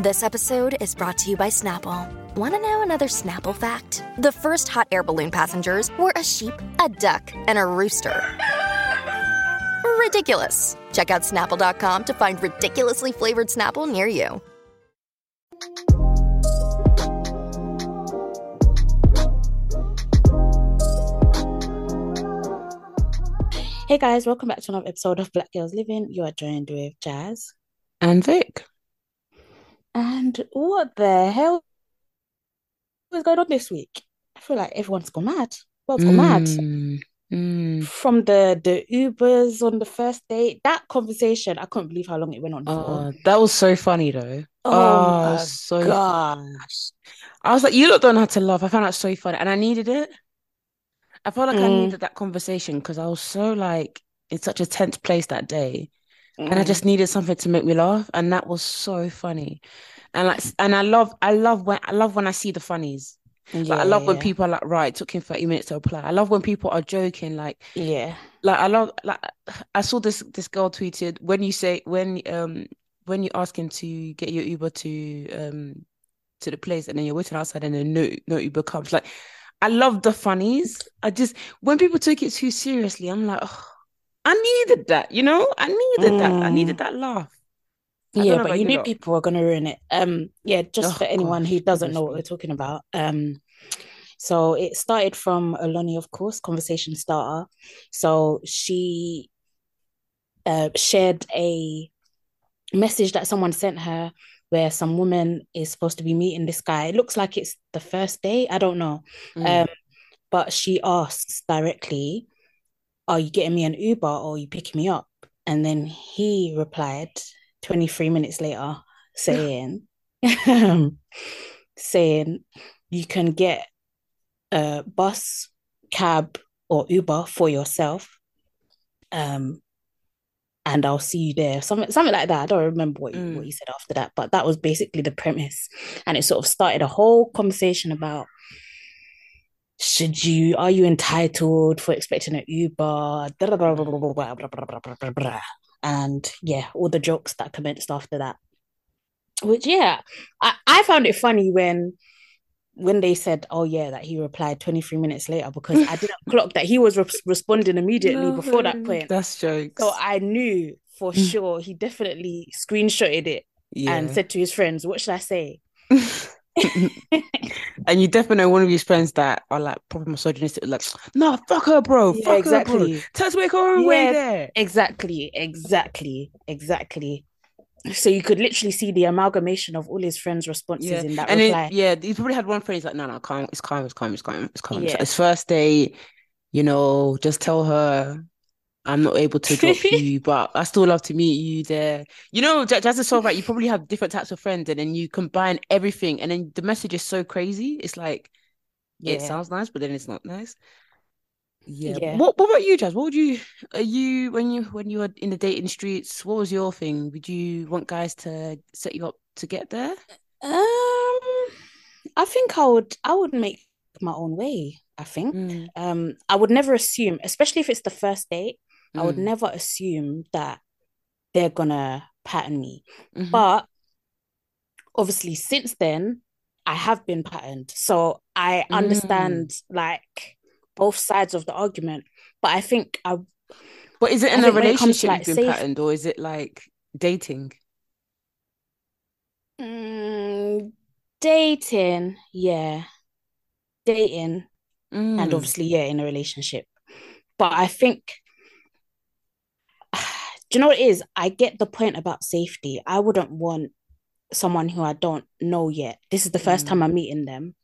This episode is brought to you by Snapple. Want to know another Snapple fact? The first hot air balloon passengers were a sheep, a duck, and a rooster. Ridiculous. Check out snapple.com to find ridiculously flavored Snapple near you. Hey guys, welcome back to another episode of Black Girls Living. You are joined with Jazz. And Vic. And what the hell is going on this week? I feel like everyone's gone mad. World's gone mad. Mm, mm. From the the Ubers on the first date, that conversation, I couldn't believe how long it went on. Oh, that was so funny though. Oh, my so gosh. I was like, you lot don't know how to laugh. I found that so funny, and I needed it. I felt like I Mm. needed that conversation because I was so like in such a tense place that day, and I Mm. just needed something to make me laugh, and that was so funny. And like, and I love, I love when I love when I see the funnies. Like, I love when people are like, right, it took him 30 minutes to apply. I love when people are joking, like, yeah. like I love like I saw this this girl tweeted when you say when um when you ask him to get your Uber to um to the place and then you're waiting outside and then no no Uber comes like I love the funnies I just when people took it too seriously I'm like oh, I needed that you know I needed that I Mm. needed that laugh I Yeah, but you you knew lot. people were gonna ruin it. Um, yeah, just Oh, for anyone who doesn't know what we're talking about. Um, so it started from Oloni, of course, conversation starter. So she uh shared a message that someone sent her where some woman is supposed to be meeting this guy. It looks like it's the first day. I don't know. Mm. Um, but she asks directly, Are you getting me an Uber or are you picking me up? And then he replied 23 minutes later, saying, saying you can get a bus, cab, or Uber for yourself. Um, and I'll see you there. Something, something like that. I don't remember what, Mm. what he said after that, but that was basically the premise. And it sort of started a whole conversation about should you are you entitled for expecting an Uber? And yeah, all the jokes that commenced after that. Which yeah, I, I found it funny when when they said, "Oh yeah," that he replied 23 minutes later because I didn't clock that he was re- responding immediately no, before that point. That's jokes. So I knew for mm. sure he definitely screenshotted it yeah. and said to his friends, "What should I say?" And you definitely know one of his friends that are like proper misogynistic, like, no, fuck her, bro. Yeah, Fuck her, exactly. bro. Tell us to make her own way there. Exactly, exactly, exactly. So you could literally see the amalgamation of all his friends' responses Yeah. in that And reply. it, yeah, he probably had one friend, he's like, no, no, calm, it's calm, it's calm, it's calm, it's calm. It's, Yeah. it's first day, you know, just tell her I'm not able to drop you, but I still love to meet you there. You know, J- Jazz is so right. You probably have different types of friends, and then you combine everything, and then the message is so crazy. It's like it Yeah. sounds nice, but then it's not nice. Yeah. Yeah. What What about you, Jazz? What would you? Are you when you when you were in the dating streets? What was your thing? Would you want guys to set you up to get there? Um, I think I would I would make my own way, I think. Mm, Um, I would never assume, especially if it's the first date, I would mm, never assume that they're gonna pattern me. mhm. But obviously, since then, I have been patterned. So I Mm. understand like both sides of the argument. But I think I But is it in a think when it comes to, relationship like, you've been safe- patterned, or is it like dating? Dating, yeah. Dating and Mm. obviously, yeah, in a relationship. But I think, do you know what it is? I get the point about safety. I wouldn't want someone who I don't know yet. This is the first Mm. time I'm meeting them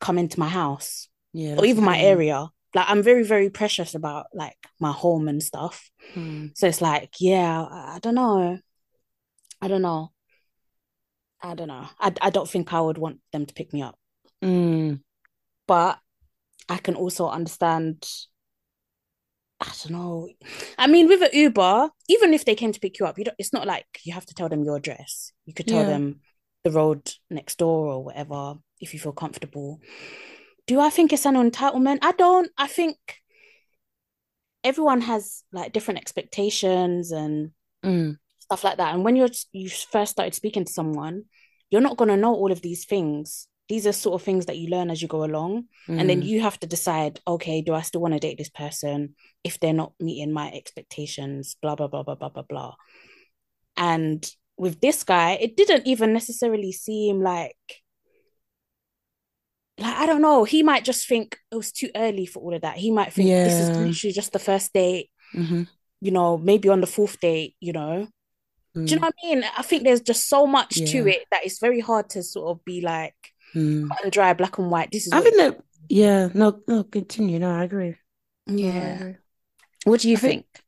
come into my house Yeah, or even my area. Like I'm very, very precious about like my home and stuff. Mm. So it's like, yeah, I, I don't know. I don't know. I don't know. I, I don't think I would want them to pick me up. Mm. But I can also understand. I don't know. I mean, with an Uber, even if they came to pick you up, you don't. It's not like you have to tell them your address. You could tell Yeah. them the road next door or whatever if you feel comfortable. Do I think it's an entitlement? I don't. I think everyone has like different expectations and Mm. stuff like that. And when you're you first started speaking to someone, you're not gonna know all of these things. These are sort of things that you learn as you go along. And then Mm. you have to decide, okay, do I still want to date this person if they're not meeting my expectations? Blah blah blah blah blah blah blah. And with this guy, it didn't even necessarily seem like like I don't know. He might just think it was too early for all of that. He might think this is literally just the first date. Mhm. You know, maybe on the fourth date. You know, do you Mm. know what I mean? I think there's just so much to it that it's very hard to sort of be like Mm. cut and dry, black and white. This is I what think that yeah, no, no, continue. No, I agree. I yeah. agree. What do you I think- think?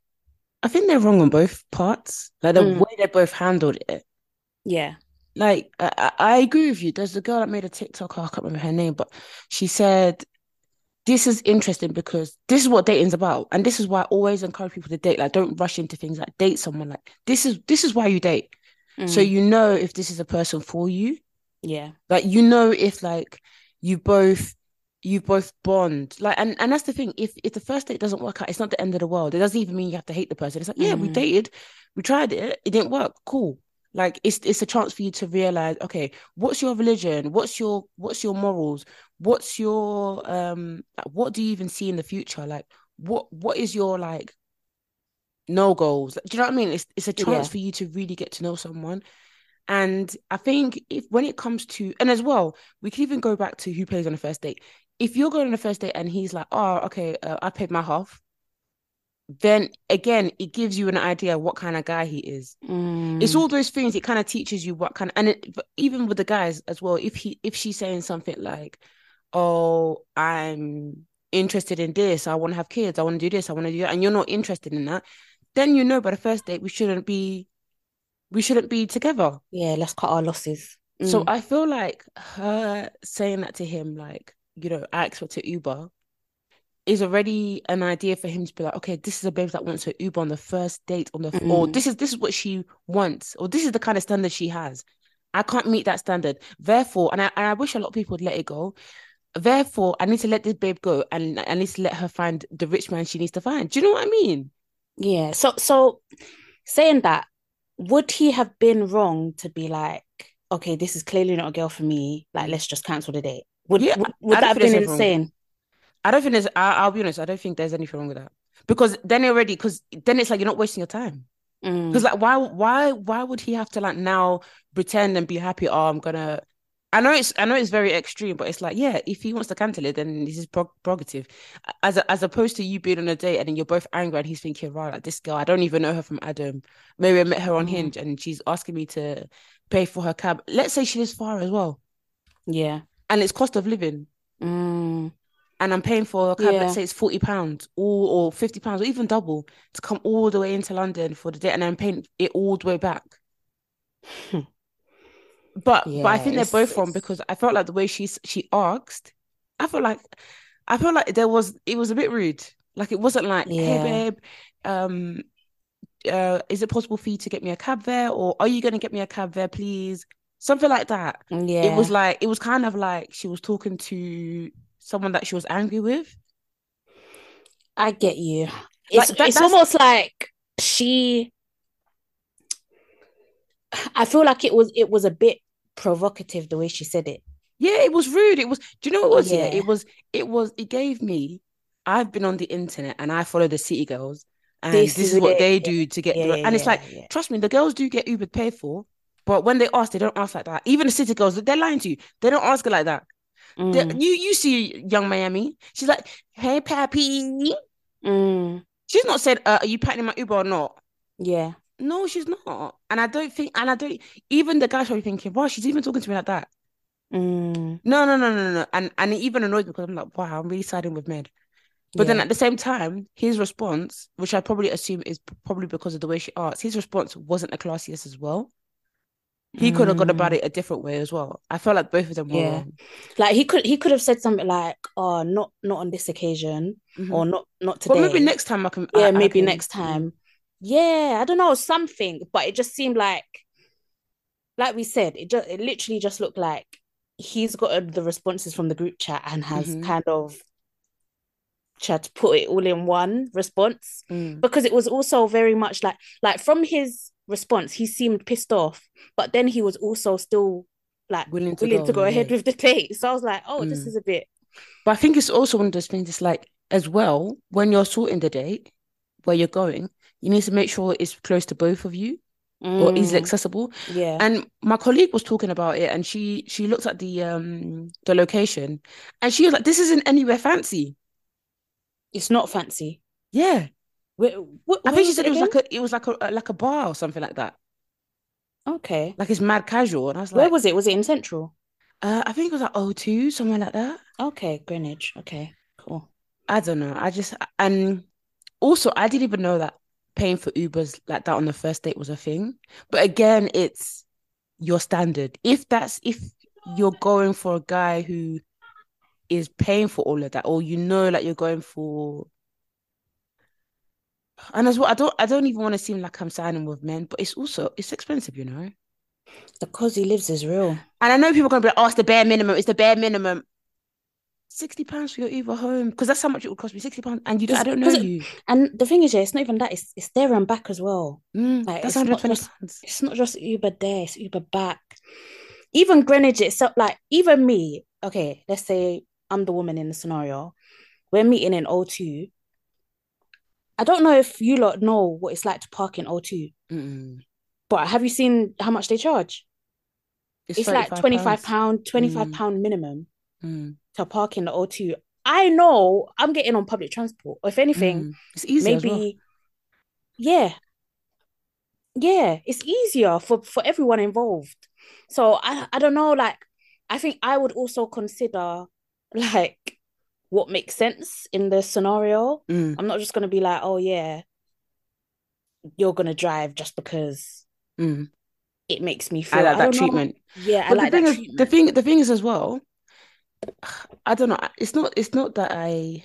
I think they're wrong on both parts. Like the Mm. way they both handled it. Yeah. Like I, I I agree with you. There's a girl that made a TikTok. I can't remember her name, but she said, "This is interesting because this is what dating's about, and this is why I always encourage people to date. Like, don't rush into things. Like, date someone. Like, this is this is why you date. So Mm. you know if this is a person for you. Yeah. Like, you know if like you both you both bond. Like, and and that's the thing. If if the first date doesn't work out, it's not the end of the world. It doesn't even mean you have to hate the person. It's like, yeah, we Mhm. dated, we tried it, it didn't work. Cool. Like it's it's a chance for you to realize, okay, what's your religion? What's your what's your morals? What's your um like, what do you even see in the future? Like what what is your like no goals? Do you know what I mean? It's it's a chance Yeah. for you to really get to know someone. And I think if when it comes to and as well, we can even go back to who pays on the first date. If you're going on a first date and he's like, oh, okay, uh, I paid my half, then again, it gives you an idea what kind of guy he is. It's Mm. all those things. It kind of teaches you what kind of, and it, even with the guys as well. If he, if she's saying something like, "Oh, I'm interested in this. I want to have kids. I want to do this. I want to do that," and you're not interested in that, then you know by the first date we shouldn't be, we shouldn't be together. Yeah, let's cut our losses. So Mm. I feel like her saying that to him, like, you know, I expect to Uber, is already an idea for him to be like, okay, this is a babe that wants to Uber on the first date on the, f- or Mm. this is this is what she wants, or this is the kind of standard she has. I can't meet that standard. Therefore, and I and I wish a lot of people would let it go. Therefore, I need to let this babe go, and I need to let her find the rich man she needs to find. Do you know what I mean? Yeah. So so saying that, would he have been wrong to be like, okay, this is clearly not a girl for me. Like, let's just cancel the date. Would Yeah, would, would that have been anything wrong insane? I don't think there's. I, I'll be honest. I don't think there's anything wrong with that because then already, because then it's like you're not wasting your time. Mm. Because like why why why would he have to like now pretend and be happy? Oh, I'm gonna. I know it's I know it's very extreme, but it's like yeah, if he wants to cancel it, then this is prerogative. As a, as opposed to you being on a date and then you're both angry and he's thinking right, like this girl, I don't even know her from Adam. Maybe I met her on Mm. Hinge and she's asking me to pay for her cab. Let's say she lives far as well, Yeah. and it's cost of living. Mm. and I'm paying for a cab, Yeah. let's say it's 40 pounds or, or 50 pounds or even double to come all the way into London for the date and I'm paying it all the way back. But but I think they're both wrong because I felt like the way she's she asked, I felt like I felt like there was it was a bit rude. Like it wasn't like, hey babe, um uh is it possible for you to get me a cab there? Or are you gonna get me a cab there, please? Something like that. Yeah. It was like it was kind of like she was talking to someone that she was angry with. I get you. Like, It's that- it's almost like she I feel like it was it was a bit provocative the way she said it. Yeah, it was rude. It was. Do you know what it was? Yeah, Yeah. it was. It was. It gave me. I've been on the internet and I follow the city girls, and This this, is what it. they Yeah. do to get. Yeah, the- and it's like, trust me, the girls do get Uber paid for, But when they ask, they don't ask like that. Even the city girls, they're lying to you. They don't ask it like that. Mm, you you see Yung Miami. She's like, "Hey, Pappy." mm, She's not said, uh, "Are you packing my Uber or not?" yeah. No, she's not. And I don't think, and I don't. Even the guys are thinking, "Wow, she's even talking to me like that." Mm, No, no, no, no, no. And and it even annoys me because I'm like, "Wow, I'm really siding with Med." But then at the same time, his response, which I probably assume is probably because of the way she asked, his response wasn't the classiest as well. He could have gone about Mm. it a different way as well. I felt like both of them were Yeah. wrong. Like he could he could have said something like, "Oh, not not on this occasion, Mhm. or not not But today." maybe next time I can. Yeah, I maybe can- next mm. time. Yeah, I don't know, something, but it just seemed like, like we said, it just it literally just looked like he's got the responses from the group chat and has Mhm. kind of tried to put it all in one response Mm. because it was also very much like like from his response, he seemed pissed off, but then he was also still like Willing to willing go, to go ahead yeah. with the date. So I was like, oh, this Mm. is a bit. But I think it's also one of those things. It's like as well when you're sorting the date where you're going, you need to make sure it's close to both of you or easily Mm, accessible. yeah. And my colleague was talking about it, and she she looked at the um the location, and she was like, "This isn't anywhere fancy." It's not fancy. Yeah, Where, what, I think she said it was again? like a it was like a like a bar or something like that. Okay. Like it's mad casual, and I was like Where was it? Was it in Central? uh, I think it was like O2, somewhere like that. Okay, Greenwich. Okay, cool. I don't know. I just and also I didn't even know that paying for Ubers like that on the first date was a thing. But again, it's your standard. If that's if you're going for a guy who is paying for all of that, or you know like you're going for and as well, I don't I don't even want to seem like I'm signing with men, but it's also it's expensive, you know. The cause he lives is real. And I know people are gonna be like, oh, it's the bare minimum, it's the bare minimum. 60 pounds for your Uber home because that's how much it would cost me 60 pounds and you don't, I don't know it- you And the thing is, yeah, it's not even that. It's it's there and back as well. Mm, Like, that's it's not 120 just- pounds It's not just Uber there. It's Uber back. Even Greenwich itself, like even me. Okay, let's say I'm the woman in the scenario. We're meeting in O2. I don't know if you lot know what it's like to park in O2, Mm-mm. but have you seen how much they charge? It's like 35 25 pounds. pound, 25 Mm. pound minimum Mm, to park in the O2. I know I'm getting on public transport. Or if anything, mm. It's easy as well. maybe yeah. Yeah, it's easier for for everyone involved. So I I don't know, like I think I would also consider like what makes sense in the scenario. Mm, I'm not just gonna be like, oh yeah, you're gonna drive just because mm. it makes me I feel like I that don't know. treatment. Yeah, I But like the thing is, the thing, the thing is as well. I don't know. It's not. It's not that I.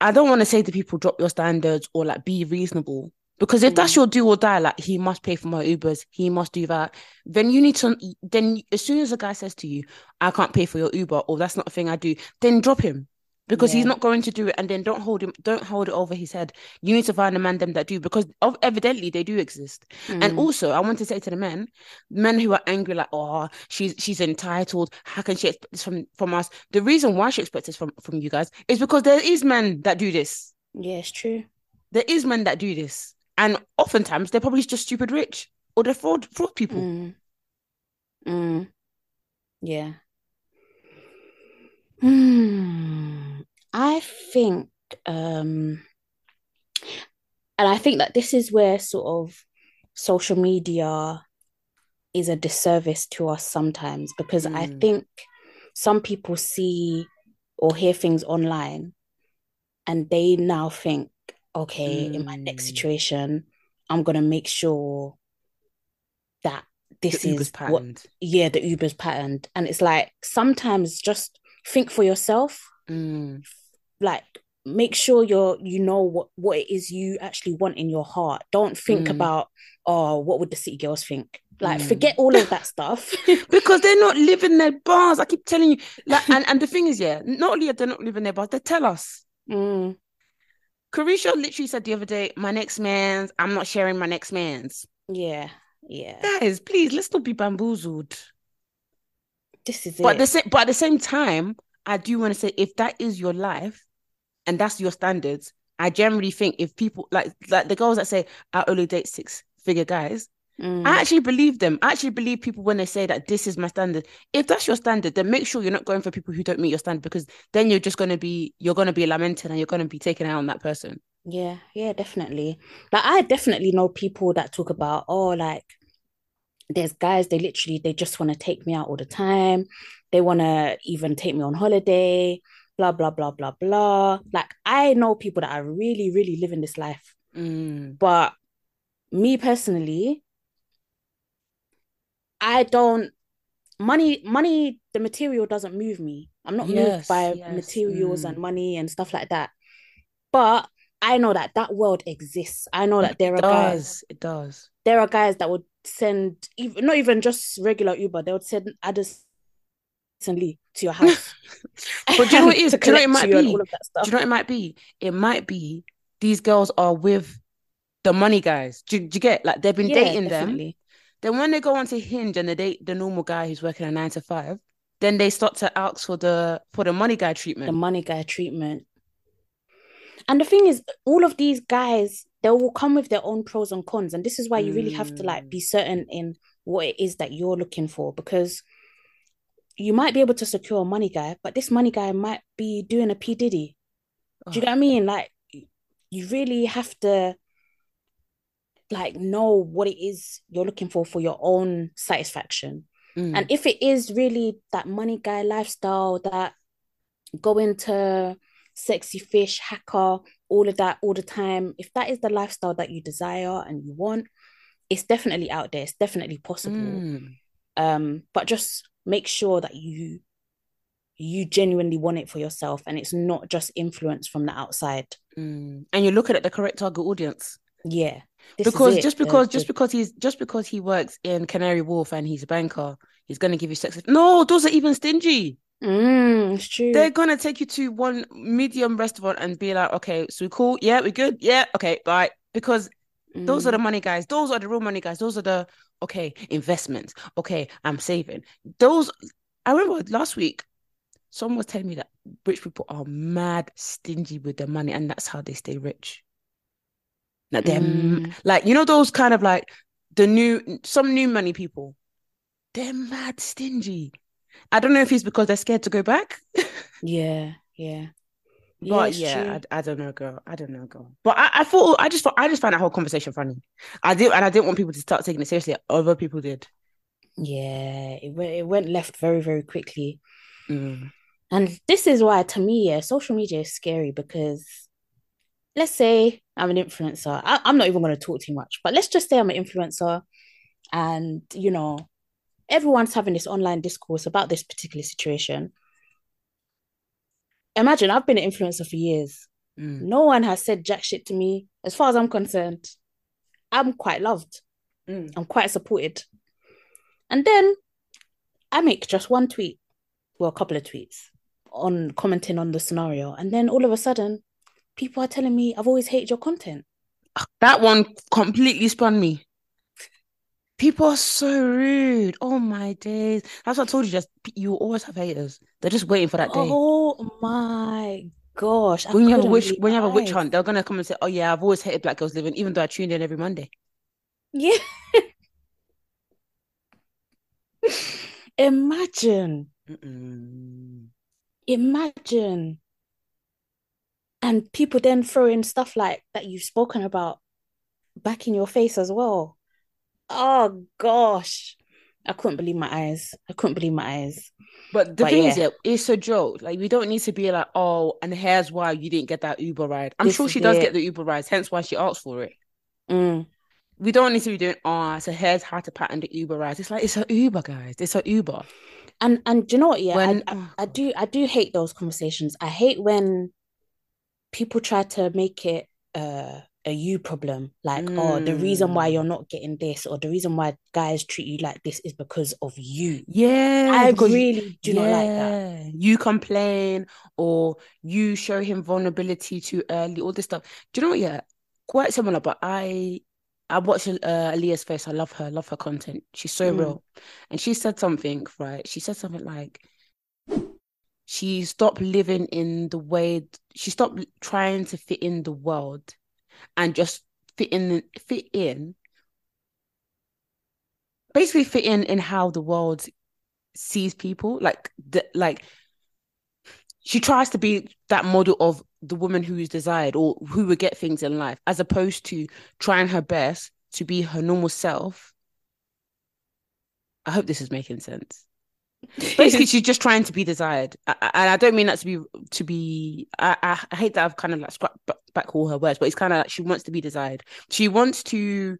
I don't want to say to people drop your standards or like be reasonable because if that's Mm. your do or die, like he must pay for my Ubers, he must do that. Then you need to. Then as soon as a guy says to you, "I can't pay for your Uber," or "That's not a thing I do," then drop him because he's not going to do it. And then don't hold him. Don't hold it over his head. You need to find a man them that do because of, evidently they do exist. And Mm. also, I want to say to the men, men who are angry, like, oh, she's she's entitled. How can she expect this from from us? The reason why she expects this from from you guys is because there is men that do this. Yeah, it's true. There is men that do this, and oftentimes they're probably just stupid rich or they're fraud fraud people. Mm. Mm. Yeah. Hmm. I think, um, and I think that this is where sort of social media is a disservice to us sometimes because I Mm. think some people see or hear things online and they now think, okay, in my next Mm. situation, I'm gonna make sure that this is what patterned. yeah, the Uber's patterned. And it's like sometimes just think for yourself. Mm. Like make sure you're you know what what it is you actually want in your heart. Don't think Mm. about oh what would the city girls think. Like Mm. forget all of that stuff. Because they're not living their bars. I keep telling you. Like, and, and the thing is, yeah, not only are they not living their bars, they tell us. Mm, Caresha literally said the other day, my next man's, I'm not sharing my next man's. yeah, yeah. Guys, please, let's not be bamboozled. This is But it. the same, but at the same time, I do want to say, if that is your life, and that's your standards, I generally think if people like like the girls that say I only date six figure guys, Mm. I actually believe them. I actually believe people when they say that this is my standard. If that's your standard, then make sure you're not going for people who don't meet your standard because then you're just gonna be you're gonna be lamented and you're gonna be taken out on that person. Yeah, yeah, definitely. Like I definitely know people that talk about, oh, like there's guys, they literally they just want to take me out all the time. They want to even take me on holiday, blah, blah, blah, blah, blah. Like I know people that are really, really living this life. Mm. But me personally, I don't money, money, the material doesn't move me. I'm not moved by yes, materials mm. and money and stuff like that. But I know that that world exists. I know that there It are guys. It does. there are guys that would send even not even just regular Uber, they would send Addison To your house. But do you know what it is? Do you know what it might be? all of that Do you know what it might be? It might be these girls are with the money guys. Do, do you get like they've been Yeah, dating them? Then when they go onto Hinge and they date the normal guy who's working a nine to five, then they start to ask for the for the money guy treatment. The money guy treatment. And the thing is, all of these guys, they will come with their own pros and cons. And this is why you really have to like Mm. be certain in what it is that you're looking for because you might be able to secure a money guy, but this money guy might be doing a P. Diddy. Do you Oh. get what I mean? Like you really have to like know what it is you're looking for for your own satisfaction. Mm. And if it is really that money guy lifestyle, that going to sexy fish, hacker, all of that all the time, if that is the lifestyle that you desire and you want, it's definitely out there. It's definitely possible. Mm. Um, but just make sure that you you genuinely want it for yourself and it's not just influence from the outside. Mm. And you're looking at the correct target audience. Yeah. Because just because just because he's just because he works in Canary Wharf and he's a banker, he's gonna give you sex. No, those are even stingy. Mm, it's true. They're gonna take you to one medium restaurant and be like, okay, so we cool, yeah, we're good, yeah, okay, bye. Because those are the Mm, money guys. Those are the real money guys. Those are the okay investments. Okay, I'm saving. Those I remember last week, someone was telling me that rich people are mad stingy with their money, and that's how they stay rich. Like they're Mm. like you know those kind of like the new some new money people. They're mad stingy. I don't know if it's because they're scared to go back. yeah, yeah. Yeah, But it's yeah. I, I don't know, girl. I don't know, girl. But I, I thought I just thought I just found that whole conversation funny. I did, and I didn't want people to start taking it seriously. Other people did. Yeah, it went it went left very, very quickly. Mm. And this is why, to me, yeah, social media is scary because let's say I'm an influencer. I, I'm not even going to talk too much, but let's just say I'm an influencer and, you know, everyone's having this online discourse about this particular situation. Imagine I've been an influencer for years. Mm. No one has said jack shit to me. As far as I'm concerned, I'm quite loved. Mm. I'm quite supported. And then I make just one tweet, well, a couple of tweets on commenting on the scenario. And then all of a sudden, people are telling me I've always hated your content. That one completely spun me. People are so rude. Oh my days. That's what I told you. Just you always have haters. They're just waiting for that day. Oh my gosh. I when you have a witch, when you have a witch hunt, they're gonna come and say, "Oh yeah, I've always hated black girls living," even though I tuned in every Monday. Yeah. Imagine. Mm-mm. Imagine. And people then throw in stuff like that you've spoken about back in your face as well. Oh gosh. I couldn't believe my eyes. I couldn't believe my eyes. But the But thing is, yeah. yeah, it's a joke. Like we don't need to be like, "Oh, and here's why you didn't get that Uber ride." I'm This sure she does it. get the Uber rides, hence why she asked for it. Mm. We don't need to be doing, "Oh, so here's how to pattern the Uber rides." It's like it's a Uber, guys. It's a Uber. And and do you know what? Yeah, I, When I, oh, I do I do hate those conversations. I hate when people try to make it uh, a you problem. Like, oh, the reason why Mm. you're not getting this or the reason why guys treat you like this is because of you. Yeah, I really do not like that. you complain or you show him vulnerability too early, all this stuff. Do you know what? Yeah, quite similar, but I I watch uh, Aaliyah's face. I love her, love her content. She's so Mm. real. And she said something, right? She said something like she stopped living in the way she stopped trying to fit in the world and just fit in fit in basically fit in in how the world sees people. Like the like she tries to be that model of the woman who is desired or who would get things in life, as opposed to trying her best to be her normal self. I hope this is making sense. Basically, she's just trying to be desired, and I, I, don't mean that to be to be. I, I, hate that I've kind of like scrapped back all her words, but it's kind of like she wants to be desired. She wants to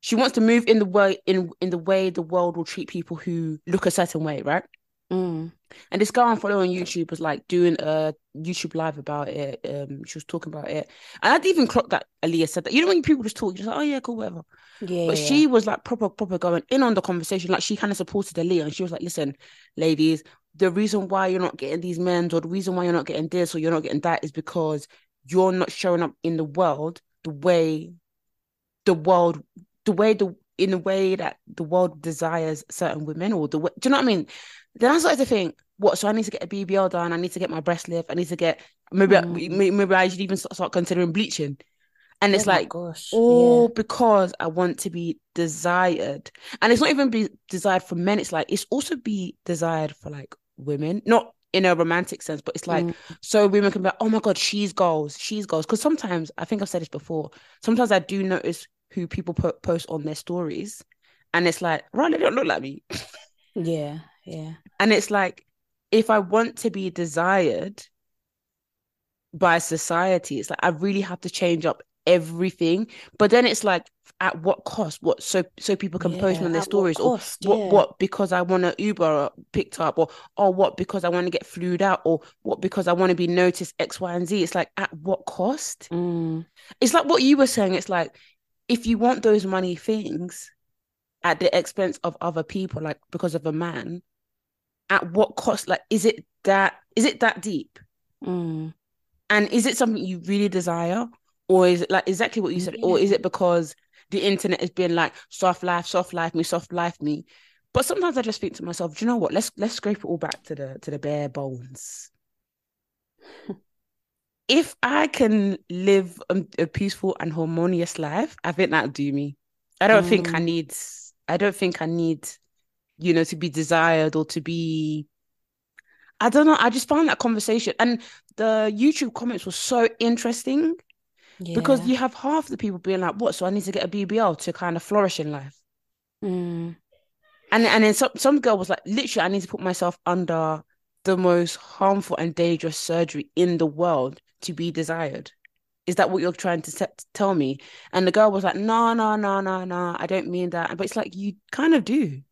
she wants to move in the way in in the way the world will treat people who look a certain way, right? Mm. And this girl I'm following on YouTube was like doing a YouTube live about it. Um, she was talking about it, and I'd even clocked that Aaliyah said that. You know when people just talk, just like, oh yeah, cool, whatever. Yeah. But yeah. she was like proper, proper going in on the conversation. Like she kind of supported Aaliyah, and she was like, listen, ladies, the reason why you're not getting these men, or the reason why you're not getting this, or you're not getting that, is because you're not showing up in the world the way the world the way the in the way that the world desires certain women or the way do you know what I mean? Then I started to think, what? So I need to get a BBL done. I need to get my breast lift. I need to get maybe mm. maybe, maybe I should even start considering bleaching. And it's oh like gosh. all yeah. because I want to be desired, and it's not even be desired for men. It's like it's also be desired for like women, not in a romantic sense, but it's like mm. so women can be like, oh my god, she's goals, she's goals. Because sometimes I think I've said this before. Sometimes I do notice who people put, post on their stories, and it's like, right, they don't look like me. Yeah, yeah. And it's like, if I want to be desired by society, it's like I really have to change up everything. But then it's like, at what cost? What so so people can yeah, post on their stories, what cost? or what yeah. what because I want to Uber picked up, or or what because I want to get flued out, or what because I want to be noticed X, Y, and Z. It's like at what cost? Mm. It's like what you were saying. It's like if you want those money things at the expense of other people, like because of a man, at what cost? Like, is it that is it that deep? Mm. And is it something you really desire? Or is it like exactly what you said? Yeah. Or is it because the internet has been like soft life, soft life me, soft life me? But sometimes I just think to myself, do you know what? Let's let's scrape it all back to the to the bare bones. if I can live a, a, peaceful and harmonious life, I think that'll do me. I don't mm. think I mm. need I don't think I need, you know, to be desired or to be. I don't know. I just found that conversation and the YouTube comments were so interesting yeah. because you have half the people being like, "What? So I need to get a BBL to kind of flourish in life." Mm. And and then some some girl was like, "Literally, I need to put myself under the most harmful and dangerous surgery in the world to be desired." is that what you're trying to set, tell me? And the girl was like, no, no, no, no, no, I don't mean that. But it's like, you kind of do.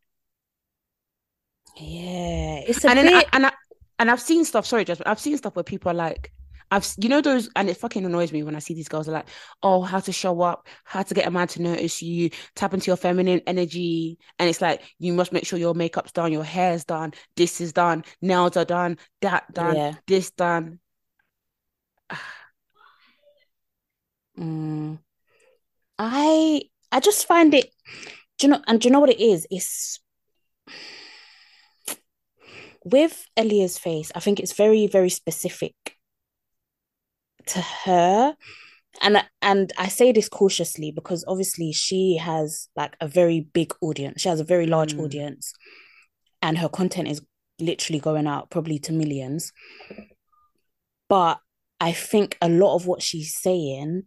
Yeah. It's a and bit... then I, and I, and I've seen stuff, sorry, Jasmine, I've seen stuff where people are like, I've you know those and it fucking annoys me when I see these girls are like, oh, how to show up, how to get a man to notice you, tap into your feminine energy. And it's like you must make sure your makeup's done, your hair's done, this is done, nails are done, that done, yeah. this done. Mm. I I just find it. Do you know? And do you know what it is? It's with Aaliyah's face. I think it's very very specific to her, and and I say this cautiously because obviously she has like a very big audience. She has a very large mm. audience, and her content is literally going out probably to millions. But I think a lot of what she's saying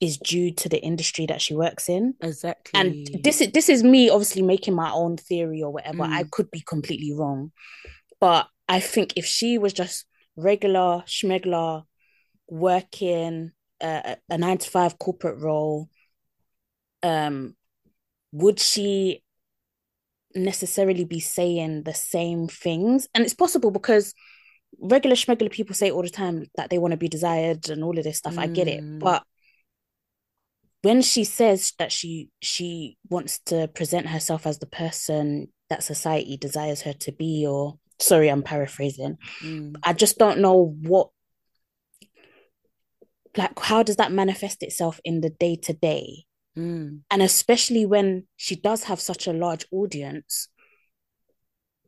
is due to the industry that she works in. Exactly. And this is this is me obviously making my own theory or whatever. Mm. I could be completely wrong. But I think if she was just regular schmegler working uh, a nine to five corporate role, um, would she necessarily be saying the same things? And it's possible because regular schmegler people say all the time that they want to be desired and all of this stuff. Mm. I get it. Mm. But when she says that she she wants to present herself as the person that society desires her to be or sorry i'm paraphrasing mm. i just don't know what like how does that manifest itself in the day to day and especially when she does have such a large audience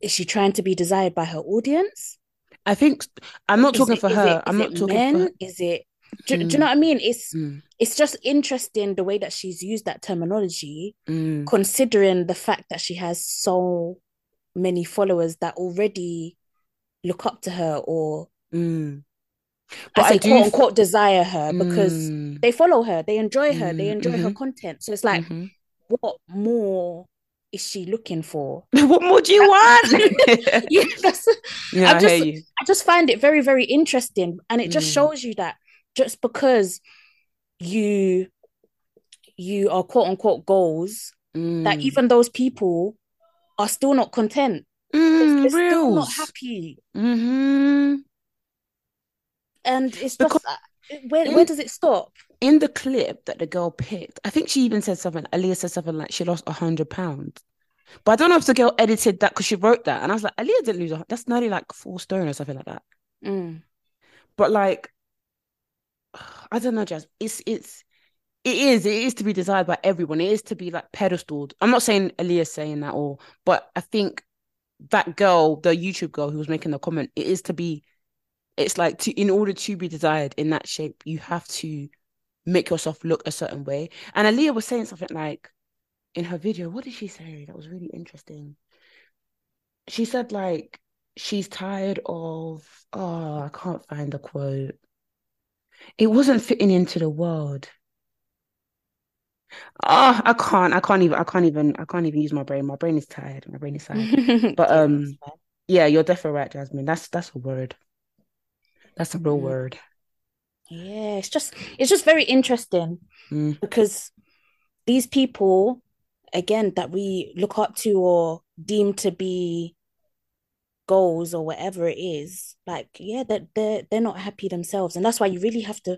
is she trying to be desired by her audience i think i'm not is talking it, for her it, i'm not talking men? for her. is it Do, do you Mm. know what I mean? It's Mm. it's just interesting the way that she's used that terminology, Mm. considering the fact that she has so many followers that already look up to her or Mm. I But say I do quote f- unquote desire her because Mm. they follow her, they enjoy her, they Mm, enjoy her mhm. content. So it's like, Mhm. what more is she looking for? what more do you want? yeah, that's, yeah, I just- you. I just find it very, very interesting. And it just Mm. shows you that just because you you are quote unquote goals, that Mm. even those people are still not content. Mm, They're still not happy. hmm And it's Because just uh, where in- where does it stop? In the clip that the girl picked, I think she even said something. Aaliyah said something like she lost a hundred pounds. But I don't know if the girl edited that because she wrote that, and I was like, Aaliyah didn't lose. A, that's nearly like four stone or something like that. Mm. But like, I don't know, Jazz. It's it's it is it is to be desired by everyone. It is to be like pedestaled. I'm not saying Aaliyah's saying that or, but I think that girl, the YouTube girl who was making the comment, it is to be. It's like to in order to be desired in that shape, you have to make yourself look a certain way. And Aaliyah was saying something like in her video, what did she say? That was really interesting. She said like she's tired of oh, I can't find the quote. It wasn't fitting into the world. Oh, I can't, I can't even, I can't even, I can't even use my brain. My brain is tired. My brain is tired. But, um. Yeah, you're definitely right, Jasmine. That's that's a word. That's a real Mm. word. Yeah, it's just it's just very interesting Mm. because these people, again, that we look up to or deem to be goals or whatever it is, like, yeah, that they're they're not happy themselves. And that's why you really have to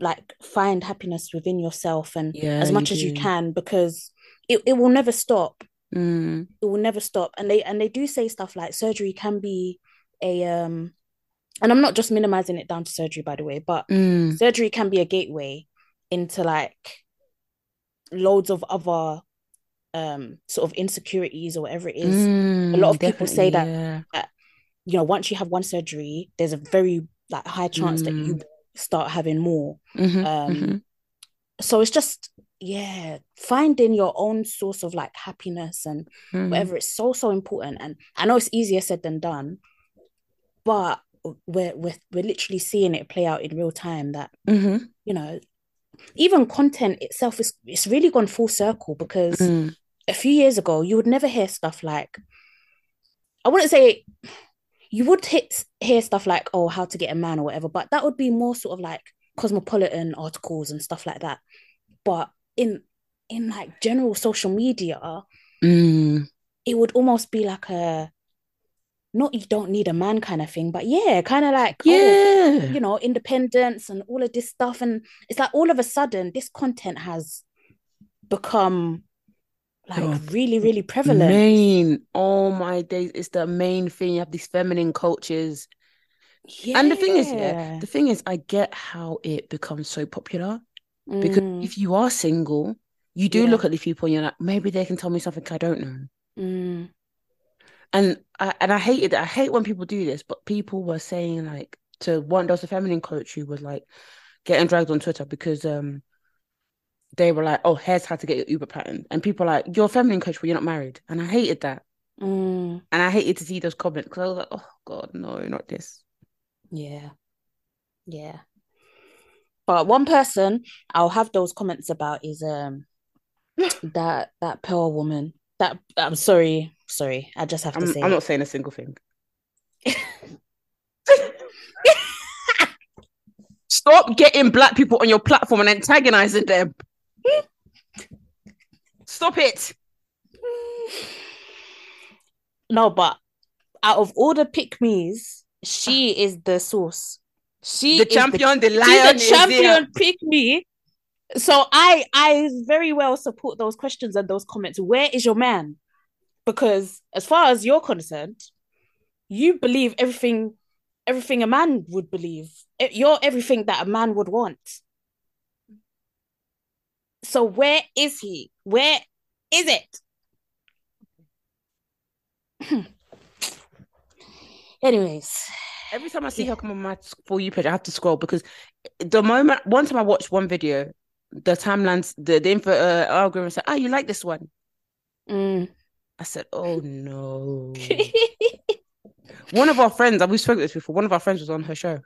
like find happiness within yourself and Yeah, as you much as you can because it, it will never stop. Mm. It will never stop. And they and they do say stuff like surgery can be a um and I'm not just minimizing it down to surgery, by the way, but Mm. surgery can be a gateway into like loads of other um sort of insecurities or whatever it is. Mm, lot of people say that- definitely, You know, once you have one surgery, there's a very like high chance that you start having more. Mhm, Um mhm. so it's just yeah, finding your own source of like happiness and Mhm. whatever it's so so important. And I know it's easier said than done, but we're we're we're literally seeing it play out in real time that Mhm. you know, even content itself is it's really gone full circle because Mm. a few years ago you would never hear stuff like I wouldn't say you would hit hear stuff like oh how to get a man or whatever, but that would be more sort of like cosmopolitan articles and stuff like that. But in in like general social media, Mm. it would almost be like a not you don't need a man kind of thing, but yeah, kind of like oh, Yeah. you know, independence and all of this stuff. And it's like all of a sudden, this content has become like really, really prevalent. Main. Oh my days. It's the main thing. You have these feminine cultures. Yeah. And the thing is, yeah, the thing is, I get how it becomes so popular because Mm, if you are single, you do Yeah. look at these people and you're like, maybe they can tell me something I don't know. mm, And I and I hated it. I hate when people do this, but people were saying like to one there was a feminine coach who was like getting dragged on Twitter because um they were like, Oh, here's how to get your Uber pattern. And people are like, You're a feminine coach, but you're not married. And I hated that. mm, And I hated to see those comments because I was like, Oh God, no, not this. yeah. Yeah. But one person I'll have those comments about is um that that Pearl woman. That I'm sorry, sorry. I just have to I'm say I'm it. not saying a single thing. Stop getting black people on your platform and antagonizing them. Stop it. No, but out of all the pick me's, she is the source. She The champion, the she's lion the champion pick me. So I I very well support those questions and those comments. Where is your man? Because as far as you're concerned, you believe everything everything a man would believe. You're everything that a man would want. So where is he? Where is it? Anyways, Every time I see her come on my for you page, I have to scroll because the moment one time I watched one video, the timelines, the the info uh, algorithm said, "Oh, you like this one?" Mm. I said, "Oh no." one of our friends, and we spoke this before. One of our friends was on her show,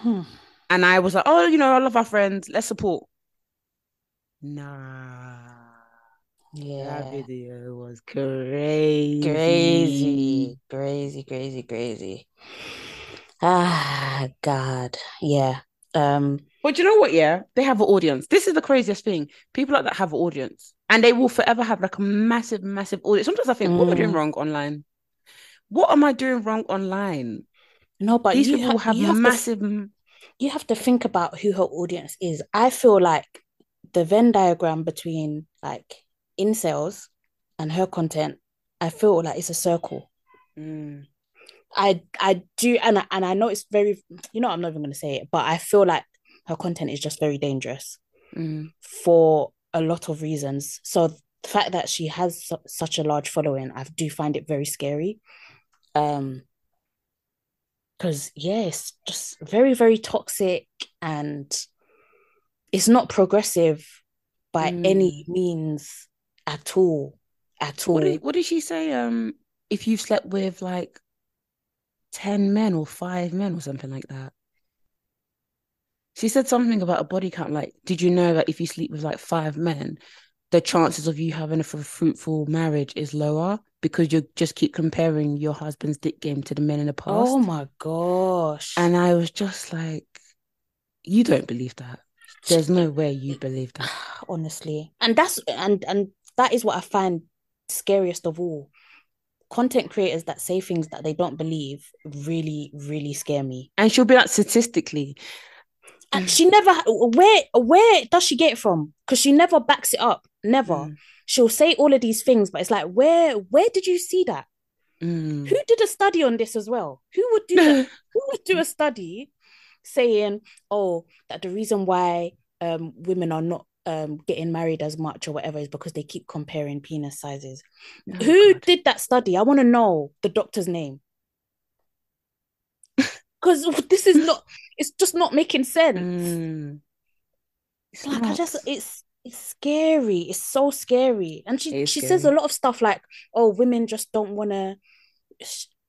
Hmm. and I was like, "Oh, you know, I love our friends. Let's support." Nah, Yeah. that video was crazy. Crazy, crazy, crazy, crazy. Ah, God. Yeah. Um, But you know what? Yeah, they have an audience. This is the craziest thing. People like that have an audience, and they will forever have like a massive, massive audience. Sometimes I think, what am I doing Mm. wrong online? What am I doing wrong online? no, but These you people have have you have to massive. you have to think about who her audience is. I feel like the Venn diagram between like incels and her content, I feel like it's a circle. Mm, I I do and I, and I know it's very you know I'm not even going to say it, but I feel like her content is just very dangerous mm, for a lot of reasons. So the fact that she has su- such a large following, I do find it very scary. Um, because yeah, it's just very very toxic and it's not progressive by any means at all. At all. What did What did she say? Um, if you've slept with like ten men or five men or something like that. She said something about a body count. Like, did you know that if you sleep with like five men, the chances of you having a f- fruitful marriage is lower because you just keep comparing your husband's dick game to the men in the past. Oh my gosh. And I was just like, you don't believe that. There's no way you believe that. honestly. And that's and and that is what i find scariest of all. Content creators that say things that they don't believe really really scare me. And she'll be like, statistically, and she never where where does she get it from? Because she never backs it up never. Mm. she'll say all of these things but it's like where where did you see that? Mm, who did a study on this as well? Who would do that who would do a study saying oh that the reason why um women are not um getting married as much or whatever is because they keep comparing penis sizes. Oh, who God. did that study? I want to know the doctor's name. Because this is not it's just not making sense. Mm, it's like i just, it's, it's scary. It's so scary. And she she says a lot of stuff like oh women just don't want to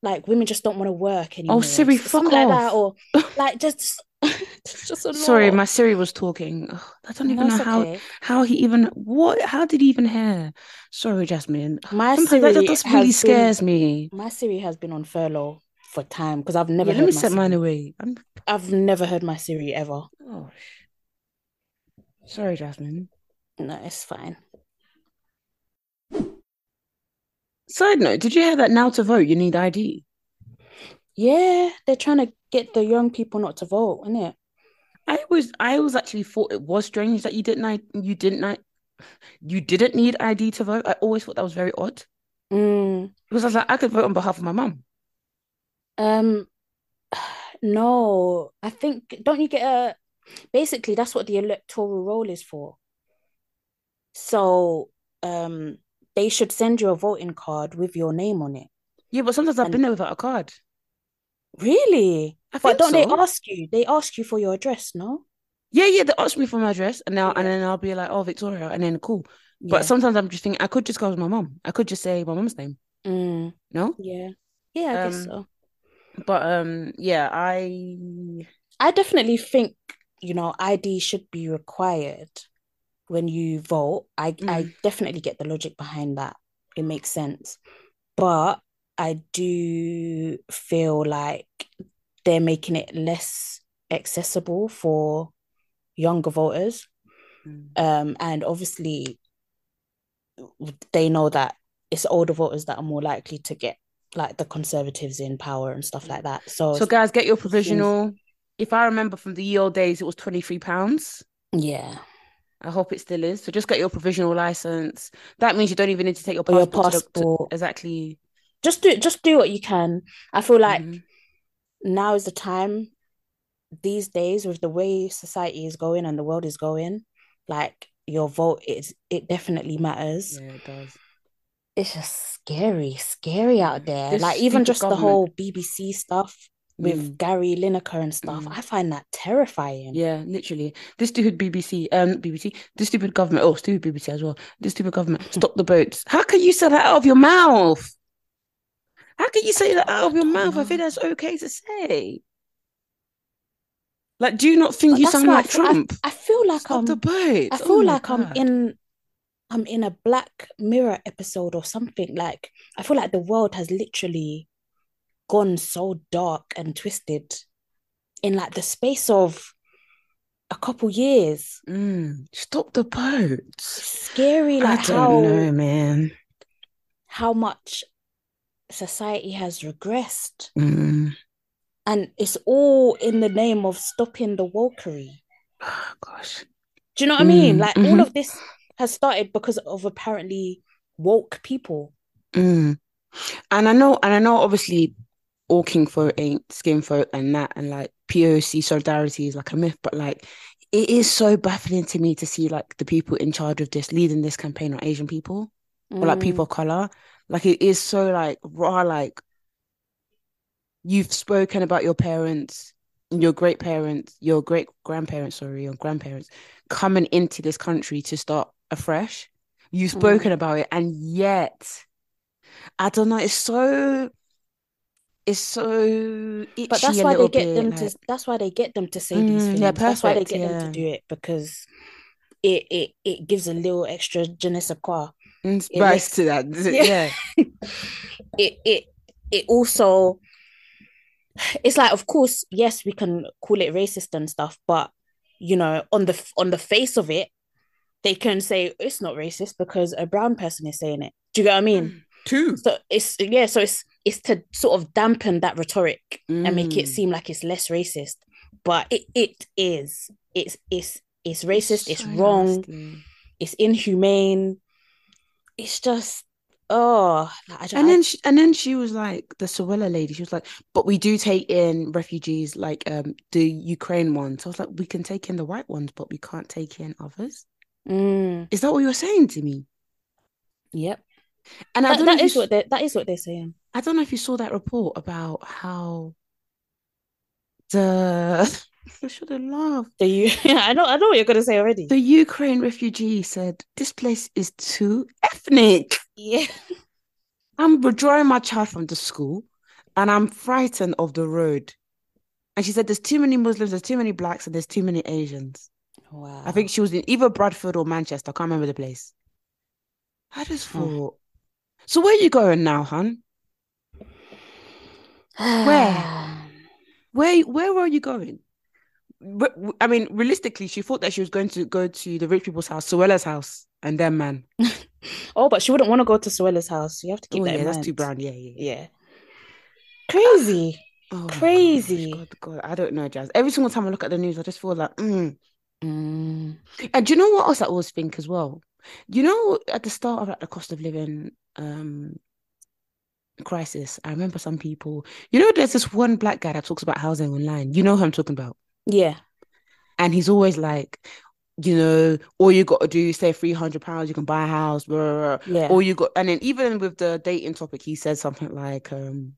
like women just don't want to work oh, anymore Oh, Siri, S- fuck something like that off. or like just just Sorry, my Siri was talking. Ugh, I don't even no know how okay how he even what how did he even hear? Sorry, Jasmine. my Sometimes that, that Siri just really has been scares me. my Siri has been on furlough for time because I've never Yeah, let me heard my set mine Siri away. I'm I've never heard my Siri ever oh sorry, Jasmine. no it's fine Side note, did you hear that now to vote you need ID? yeah they're trying to get the young people not to vote isn't it I was I was actually thought it was strange that you didn't you didn't you didn't need ID to vote. I always thought that was very odd. mm. Because I was like, I could vote on behalf of my mum. Um, no, I think don't you get a basically that's what the electoral roll is for. So, um, they should send you a voting card with your name on it. Yeah, but sometimes I've And been there without a card. really? I But don't they ask you? They ask you for your address, no? Yeah, yeah, they ask me for my address and now and then I'll be like, oh Victoria, and then cool. But Yeah. sometimes I'm just thinking I could just go with my mom. I could just say my mom's name. Mm, No? yeah. Yeah, I guess Um, so. But um yeah, I I definitely think, you know, ID should be required when you vote. I I Mm. definitely get the logic behind that. It makes sense. But I do feel like they're making it less accessible for younger voters. Mm. Um, and obviously they know that it's older voters that are more likely to get like the conservatives in power and stuff like that. So, so guys get your provisional. If I remember from the ye old days, it was 23 pounds. yeah. I hope it still is. So just get your provisional license. That means you don't even need to take your Or your passport, to passport. exactly. Just do just do what you can. I feel like Mhm. now is the time these days with the way society is going and the world is going, like your vote is it definitely matters. Yeah, it does. It's just scary, scary out there. This Like even just the whole BBC stuff. With Gary Lineker and stuff. I find that terrifying. Yeah, literally. This stupid BBC, um, BBC, this stupid government, oh, stupid BBC as well. This stupid government, stop the boats. How can you say that out of your mouth? How can you say that out of your mouth? I think that's okay to say. Like, do you not think But you sound why I like feel- Trump? I, feel like Stop I'm the boats. I Oh feel my like I'm in I'm in a Black Mirror episode or something. Like I feel like the world has literally gone so dark and twisted in like the space of a couple years. Mm, stop the boats. It's scary I like don't how know, man. how much society has regressed. Mm. And it's all in the name of stopping the wokery. Oh, gosh. Do you know what I mean? Mm, Like all mhm. of this has started because of apparently woke people. Mm. And I know, and I know, obviously, all king folk ain't skin folk and that, and like POC solidarity is like a myth, but like it is so baffling to me to see like the people in charge of this leading this campaign are Asian people or like Mm. people of color. Like it is so like raw, like you've spoken about your parents, your great parents, your great grandparents, sorry, your grandparents coming into this country to start afresh. You've Mm. spoken about it, and yet I don't know, it's so it's so itchy But that's why they get bit, them like, to that's why they get them to say these Mm, things. yeah, That's why they get them to do it because it it it gives a little extra je ne sais quoi. mm, spice to that. Yeah. Yeah. It it it also it's like of course, yes, we can call it racist and stuff, but you know, on the on the face of it, they can say it's not racist because a brown person is saying it. Do you get what I mean? Two. So it's yeah, so it's it's to sort of dampen that rhetoric and make it Mm. seem like it's less racist. But it it is. It's it's it's racist, it's so wrong, nasty. it's inhumane. It's just oh like, I, And I- then she, and then she was like the Suella lady. She was like, "But we do take in refugees, like um the Ukraine ones." I was like, "We can take in the white ones, but we can't take in others." Mm, Is that what you're saying to me? yep. And I That, don't know that is you, what they that is what they're saying. I don't know if you saw that report about how the I should have laughed. The you I know I know what you're gonna say already. The Ukraine refugee said, "This place is too ethnic." yeah. I'm withdrawing my child from the school and I'm frightened of the road. And she said, There's too many Muslims, there's too many blacks, and there's too many Asians. Wow. I think she was in either Bradford or Manchester. I can't remember the place. I just Hmm. thought, So where are you going now, hun? Where? Where where were you going? I mean, realistically, she thought that she was going to go to the rich people's house, Suella's house, and then man. Oh, but she wouldn't want to go to Suella's house. You have to keep Oh that yeah, that's too brown. Yeah, yeah, yeah. Yeah. Crazy. Oh Crazy. God, God, I don't know, Jazz. Every single time I look at the news, I just feel like, mm. Mm. And do you know what else I always think as well? You know, at the start of like the cost of living um crisis, I remember some people, you know, there's this one black guy that talks about housing online. You know who I'm talking about. Yeah. And he's always like, you know, all you got to do is say three hundred pounds, you can buy a house, blah, blah, blah. Yeah. Or you got, and then even with the dating topic, he said something like, um,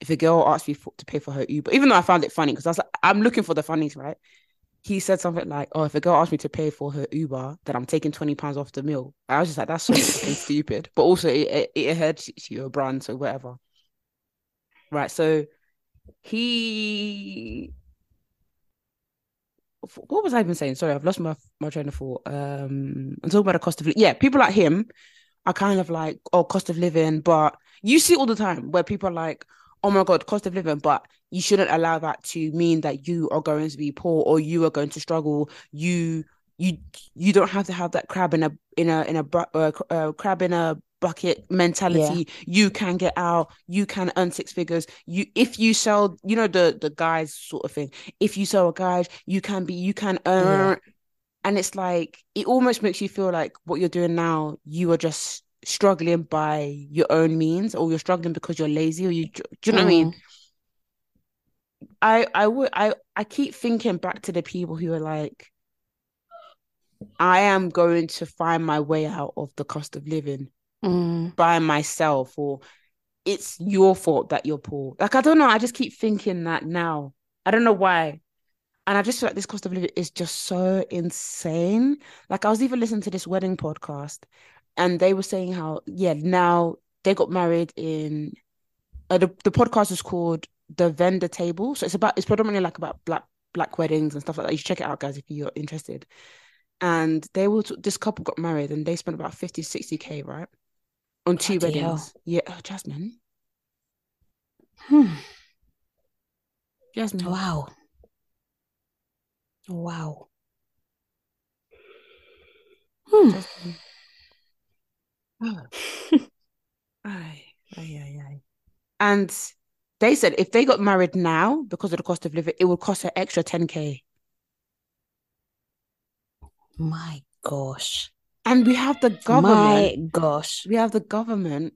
if a girl asks me for, to pay for her Uber, even though I found it funny because I was like, I'm looking for the funnies, right? He said something like, "Oh, if a girl asks me to pay for her Uber, then I'm taking twenty pounds off the meal." I was just like, "That's so fucking stupid," but also it it, it hurts your brand, so whatever. Right, so he what was I even saying? Sorry, I've lost my my train of thought. Um, I'm talking about the cost of li- yeah, people like him are kind of like oh cost of living, but you see all the time where people are like oh my god cost of living, but you shouldn't allow that to mean that you are going to be poor or you are going to struggle. You you you don't have to have that crab in a in a in a uh, uh, crab in a bucket mentality. You can get out. You can earn six figures. You if you sell, you know the the guys sort of thing. If you sell a guide, you can be you can earn. And it's like it almost makes you feel like what you're doing now, you are just struggling by your own means, or you're struggling because you're lazy, or you do you know what I mean? I I would I I keep thinking back to the people who are like, I am going to find my way out of the cost of living Mm. by myself, or it's your fault that you're poor. Like I don't know. I just keep thinking that now. I don't know why. And I just feel like this cost of living is just so insane. Like I was even listening to this wedding podcast, and they were saying how yeah now they got married in uh, the the podcast is called the vendor table. So it's about it's predominantly like about black black weddings and stuff like that. You should check it out, guys, if you're interested. And they were this couple got married and they spent about 50, 60 k right on two Bloody weddings. hell. Yeah, oh, Jasmine, Hmm. Jasmine. Wow. Wow. Hmm. Jasmine. Aye, aye, aye, aye. And they said if they got married now because of the cost of living, it would cost her extra 10k. My gosh. And we have the government. My gosh. We have the government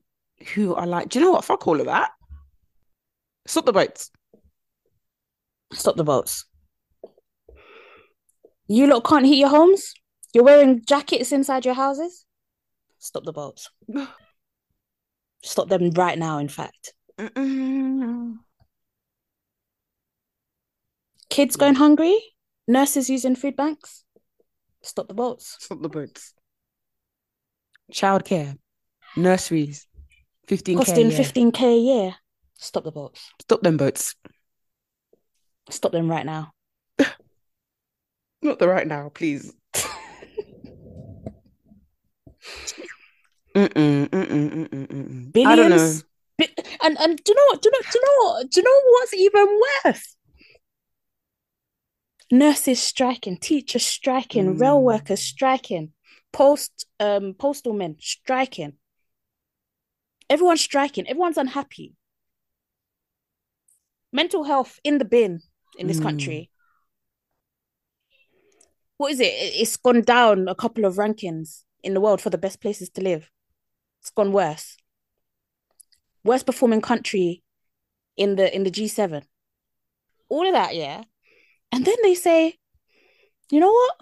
who are like, do you know what? Fuck all of that. Stop the boats. Stop the boats. You lot can't heat your homes? You're wearing jackets inside your houses? Stop the boats. Stop them right now, in fact. Mm-mm. Kids going hungry? Nurses using food banks? Stop the boats. Stop the boats. Childcare, nurseries, 15k. Costing a 15k a year. Stop the boats. Stop them boats. Stop them right now. Not the right now, please. Mm-mm, mm-mm, mm-mm. Billions? I don't know. Bi- And and do you know what? Do you know? Do you know what? Do you know what's even worse? Nurses striking, teachers striking, rail Mm. workers striking, post um postal men striking. Everyone's striking. Everyone's unhappy. Mental health in the bin in this Mm. country. What is? It- It's gone down a couple of rankings in the world for the best places to live. It's gone worse worst performing country in the in the G7. All of that, yeah. And then they say, you know what?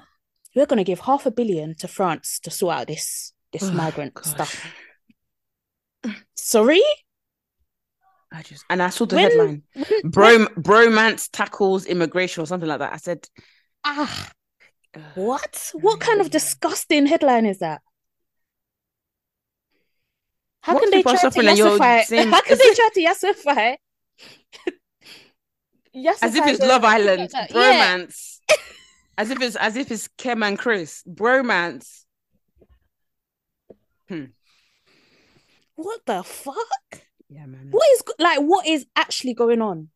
We're gonna give half a billion to France to sort out this this Oh, migrant gosh. stuff. Sorry? I just and I saw the When- headline. when- Bro bromance tackles immigration or something like that. I said, Ah, what? What kind of disgusting headline is that? How can they try to suffering and you're yassify? saying- How can they try to yassify? as if it's Love Island, Yeah. bromance. as if it's as if it's Kim and Chris, bromance. Hmm. What the fuck? Yeah, man. What is like? What is actually going on?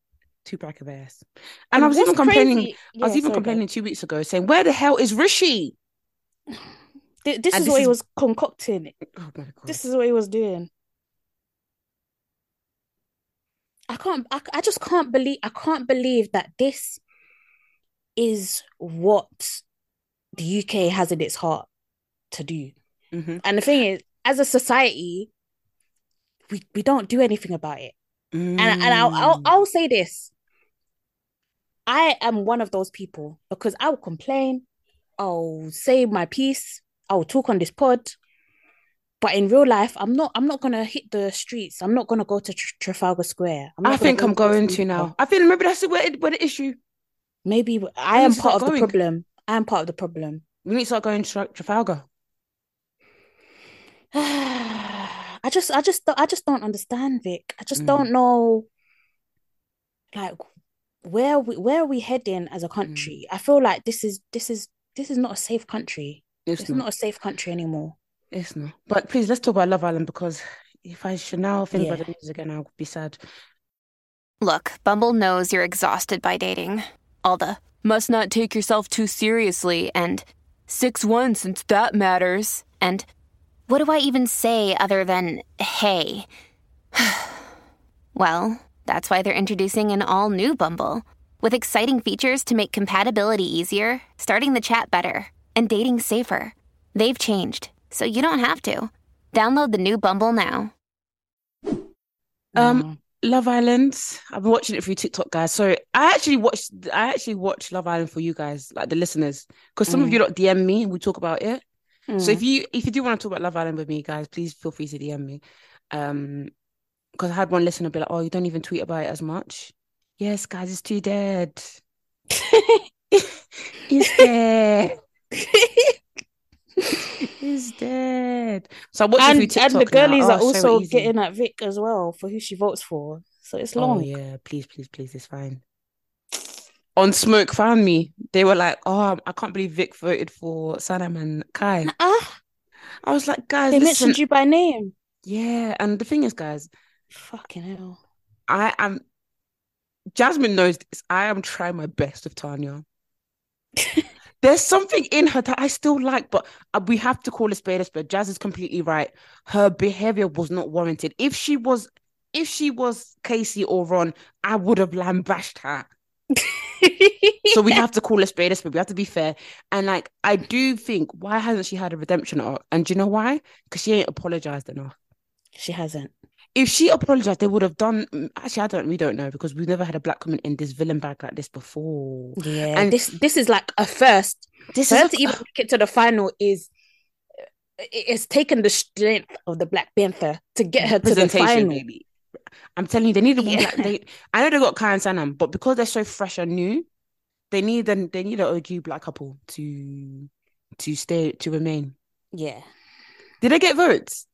Two pack of ass. And, I was even complaining. crazy- I was even sorry, complaining two weeks ago, saying, "Where the hell is Rishi?" Th- This and is this what he was concocting. Oh god! This is what he was doing. I can't. I, I just can't believe. I can't believe that this is what the UK has in its heart to do. Mhm. And the thing is, as a society, we we don't do anything about it. And and I'll, I'll Mm. I'll say this. I am one of those people because I will complain, I'll say my piece, I'll talk on this pod, but in real life, I'm not. I'm not gonna hit the streets. I'm not gonna go to Tr- Trafalgar Square. Gonna think go I'm going to now. I think maybe that's where, it, where the issue. Maybe I am part of the problem. I am part of the problem. We need to start going to Tra- Trafalgar. I just, I just, I just don't understand, Vic. I just Mm. don't know, like, where we, where are we heading as a country? I feel like this is, this is, this is not a safe country. It's, It's not. not a safe country anymore. It's not. But please, let's talk about Love Island because if I should now think about Yeah. the news again, I'll be sad. Look, Bumble knows you're exhausted by dating. All the must not take yourself too seriously and 6 1 since that matters. And what do I even say other than hey? well, that's why they're introducing an all new Bumble with exciting features to make compatibility easier, starting the chat better, and dating safer. They've changed, so you don't have to. Download the new Bumble now. Um, Love Island. I've been watching it through TikTok, guys. So I actually watched. I actually watched Love Island for you guys, like the listeners, because some of Mm. you lot DM me and we talk about it. So Mm. if you if you do want to talk about Love Island with me, guys, please feel free to DM me. Um, because I had one listener be like, "Oh, you don't even tweet about it as much." Yes, guys, it's too dead. it's dead. He's dead. So and, and TikTok the girlies now. are Oh, so also easy. getting at Vic as well for who she votes for. So it's Oh long. yeah, please, please, please, it's fine. On Smoke found me. They were like, "Oh, I can't believe Vic voted for Sanam and Kai." Ah, I was like, "Guys, they listen." mentioned you by name. Yeah, and the thing is, guys, Fucking hell. I am. Jasmine knows this. I am trying my best with Tanya. There's something in her that I still like, but uh, we have to call a spade a spade. Jazz is completely right. Her behavior was not warranted. If she was, if she was Casey or Ron, I would have lambasted her. So we have to call a spade a spade. We have to be fair. And like, I do think, why hasn't she had a redemption arc? And do you know why? Because she ain't apologized enough. she hasn't. If she apologized, they would have done. mm, Actually, I don't. We don't know because we've never had a black woman in this villain bag like this before. Yeah, And- this this is like a first. This is a- to even make it to the final is it- it's taken the strength of the Black Panther to get her to the final. Maybe. I'm telling you, they need a Yeah. black. They, I know they got Kai and Sanam, but because they're so fresh and new, they need an they need an OG black couple to to stay to remain. Yeah, Did they get votes?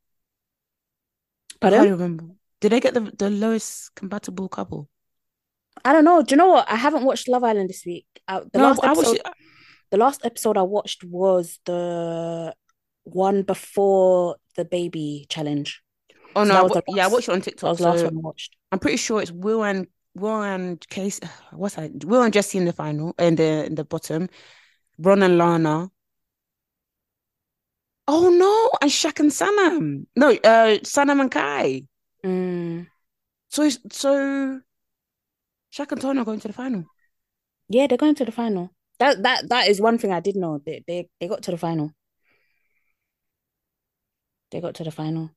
I but can't remember. Did they get the the lowest compatible couple? I don't know. Do you know what? I haven't watched Love Island this week. Uh, the no, last I episode, was. the last episode I watched was the one before the baby challenge. Oh So no, that I was yeah, I watched it on That TikTok. was the last one I watched. I'm pretty sure it's Will and Will and Case. What's that? Will and Jesse in the final, in the in the bottom. Ron and Lana. Oh no, and Shaq and Sanam. No, uh, Sanam and Kai. Mm. So so Shaq and Tony are going to the final. Yeah, they're going to the final. That that that is one thing I did know. They they they got to the final. They got to the final.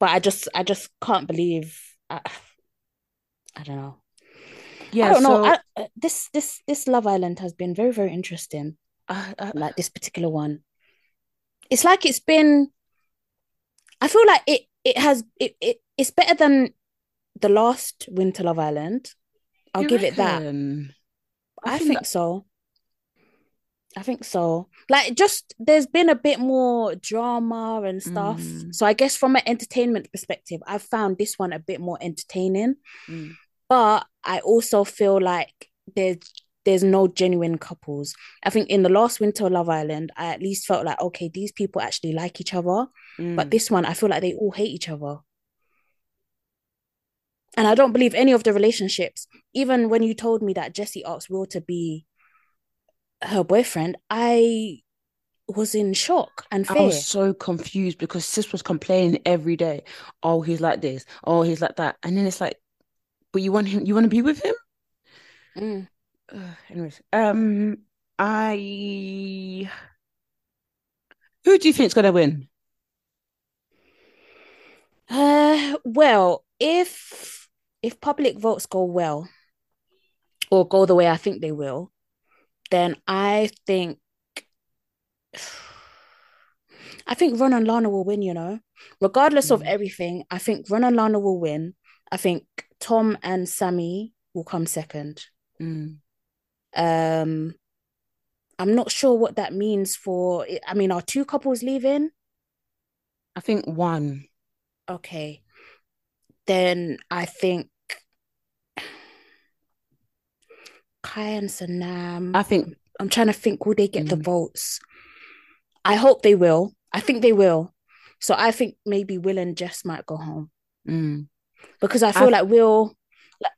But I just I just can't believe I, I don't know. Yeah, I don't know. I, uh, this this this Love Island has been very very interesting. I- I- Like this particular one. It's like it's been I feel like it it has it, it it's better than the last Winter Love Island. I'll you give it that. reckon? I, think think, that- so. I think so. Like, just there's been a bit more drama and stuff. Mm. So I guess from an entertainment perspective, I've found this one a bit more entertaining. Mm. But I also feel like there's there's no genuine couples. I think in the last Winter Love Island, I at least felt like okay, these people actually like each other. But Mm. this one, I feel like they all hate each other. And I don't believe any of the relationships. Even when you told me that Jesse asked Will to be her boyfriend, I was in shock and I was so confused because sis was complaining every day. Oh, he's like this. Oh, he's like that. And then it's like, but you want him? You want to be with him? Mm. Ugh, anyways, um, I. Who do you think's gonna win? Uh, well, if if public votes go well, or go the way I think they will, then I think I think Ron and Lana will win, you know. Regardless of Mm. everything, I think Ron and Lana will win. I think Tom and Sammy will come second. Mm. Um, I'm not sure what that means for. I mean, are two couples leaving? I think one. Okay. Then I think Kai and Sanam. I think I'm trying to think, will they get the Mm. votes? I hope they will. I think they will. So I think maybe Will and Jess might go home mm, because I feel I- like Will,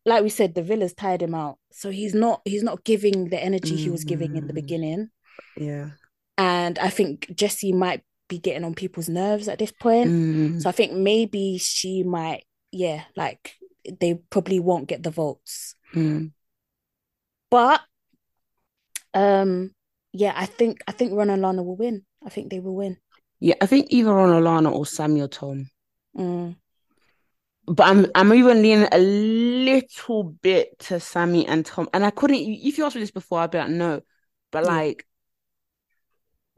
like, we said, the villas tired him out. So he's not he's not giving the energy he was giving in the Mm. beginning. yeah. And I think Jesse might be getting on people's nerves at this point. Mm, So I think maybe she might, yeah, like they probably won't get the votes. mm. But um yeah, I think I think Ron and Lana will win. I think they will win. Yeah, I think either on Alana or Sammy or Tom. Mm. But I'm I'm even leaning a little bit to Sammy and Tom. And I couldn't if you asked me this before, I'd be like, no. But Yeah. like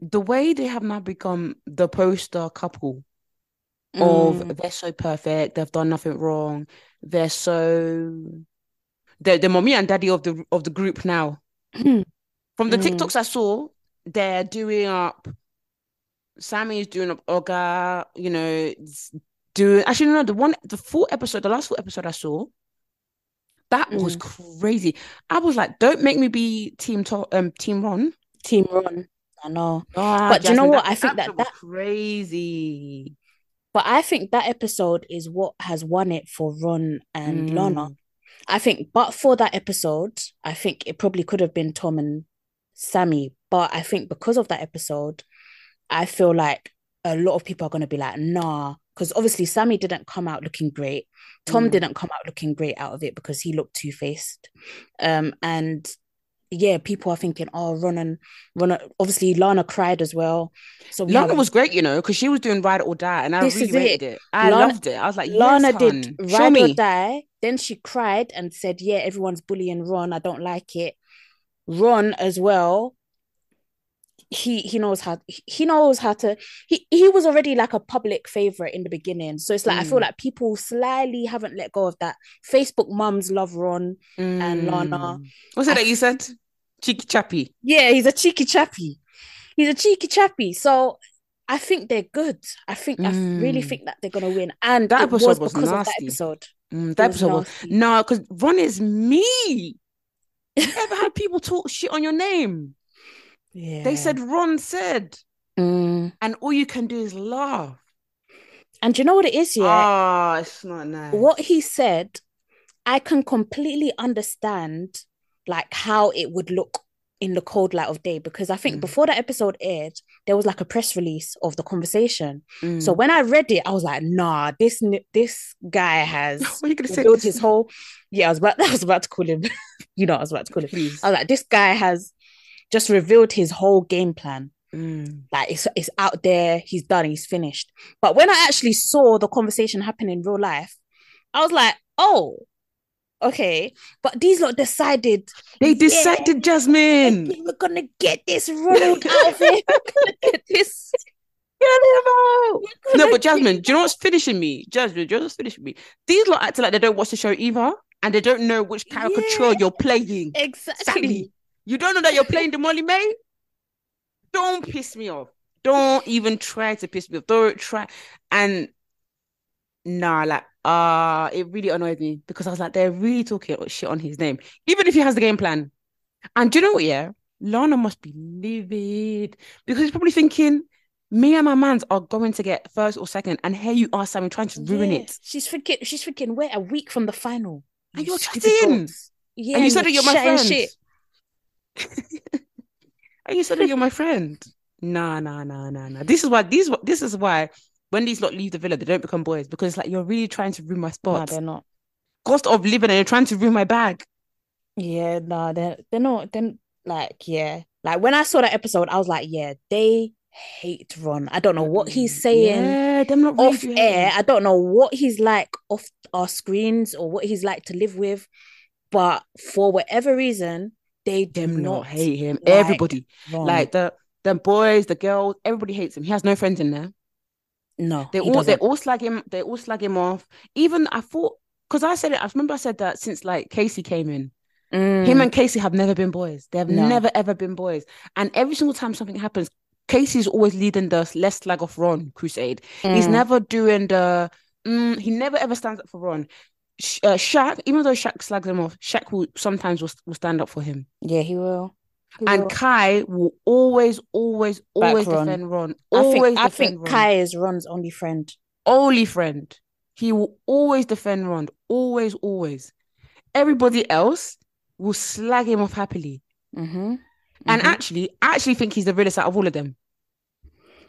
the way they have now become the poster couple, of Mm. they're so perfect, they've done nothing wrong, they're so they're the mommy and daddy of the of the group now. From the Mm. TikToks I saw, they're doing up. Sammy's doing up Oga, you know, doing actually no, the one the full episode, the last full episode I saw, that was Mm. crazy. I was like, don't make me be team to, um team Ron. Team Ron. I know. But do you know what? I think that that- crazy. But I think that episode is what has won it for Ron and Lana. Mm. I think, but for that episode, I think it probably could have been Tom and Sammy. But I think because of that episode, I feel like a lot of people are going to be like, nah. Because obviously, Sammy didn't come out looking great. Tom Mm. didn't come out looking great out of it because he looked two faced. Um, and yeah, people are thinking, oh, Ron and Ron, obviously, Lana cried as well. So we Lana have- was great, you know, because she was doing ride or die, and I This really rated it. it. I Lana- loved it. I was like, Lana yes, did hun. Show ride or me. die. Then she cried and said, "Yeah, everyone's bullying Ron. I don't like it." Ron as well. He he knows how he knows how to. He he was already like a public favorite in the beginning, so it's like I feel Mm. like people slyly haven't let go of that. Facebook mums love Ron. and Lana. Mm. What's it I that you said? Cheeky chappy. Yeah, he's a cheeky chappy. He's a cheeky chappy. So I think they're good. I think I really Mm. think that they're gonna win. And That episode was was because of that episode. Mm, that was episode was nasty. no, because Ron is me. You ever had people talk shit on your name? Yeah. They said Ron said, Mm. and all you can do is laugh. And do you know what it is? Yeah. Ah, it's not nice. what he said, I can completely understand like how it would look in the cold light of day because I think Mm. before that episode aired, there was like a press release of the conversation. Mm. So when I read it, I was like, nah, this this guy has what you gonna say? revealed his whole. Yeah, I was about I was about to call him. you know, I was about to call him. Please. I was like, this guy has just revealed his whole game plan. Mm. Like it's it's out there, he's done, he's finished. But when I actually saw the conversation happen in real life, I was like, oh, okay. But these lot decided They Yeah. decided Jasmine. "Okay, we're gonna get this Ronald out of gonna get this. Get him out. No, but Jasmine, do you know what's finishing me? Jasmine, do you know what's finishing me? These lot acting like they don't watch the show either, and they don't know which caricature Yeah. you're playing. exactly. You don't know that you're playing the Molly-Mae? Don't piss me off. Don't even try to piss me off. Don't try. And nah, like, uh, it really annoyed me because I was like, they're really talking shit on his name, even if he has the game plan. And do you know what? Yeah, Lana must be livid because he's probably thinking, me and my mans are going to get first or second, and here you are, Sammy, trying to ruin Yeah. it. She's freaking, She's thinking. We're a week from the final, And you you're chatting. Yeah, and you said that you're my friend. shit. And you said that you're my friend. Nah, nah, nah, nah, nah. This is why these this is why when these lot leave the villa, they don't become boys because it's like you're really trying to ruin my spot. they're not. Cost of living and you're trying to ruin my bag. Yeah, no, they're they're not. Then like, yeah, like when I saw that episode, I was like, yeah, they hate Ron. I don't know what he's mm, saying Yeah, them not off air. I don't know what he's like off our screens or what he's like to live with, but for whatever reason, they do not not hate him. like Everybody, Ron. like the the boys, the girls, everybody hates him. He has no friends in there. no, They all they all slag him. They all slag him off. Even I thought because I said it. I remember I said that since like Casey came in. Him Mm, and Casey have never been boys. They have No. never ever been boys. And every single time something happens, Casey's always leading the let's slag off Ron crusade. He's mm, never doing the. Mm, he never ever stands up for Ron. Uh, Shaq, even though Shaq slags him off, Shaq will sometimes will, will stand up for him. yeah, he will. He And will. Kai will always, always, always Ron. defend Ron. I Always think I think Ron. Kai is Ron's only friend. only friend. He will always defend Ron. Always, always. Everybody else will slag him off happily. Mm-hmm. And Mhm. actually, I actually think he's the realest out of all of them.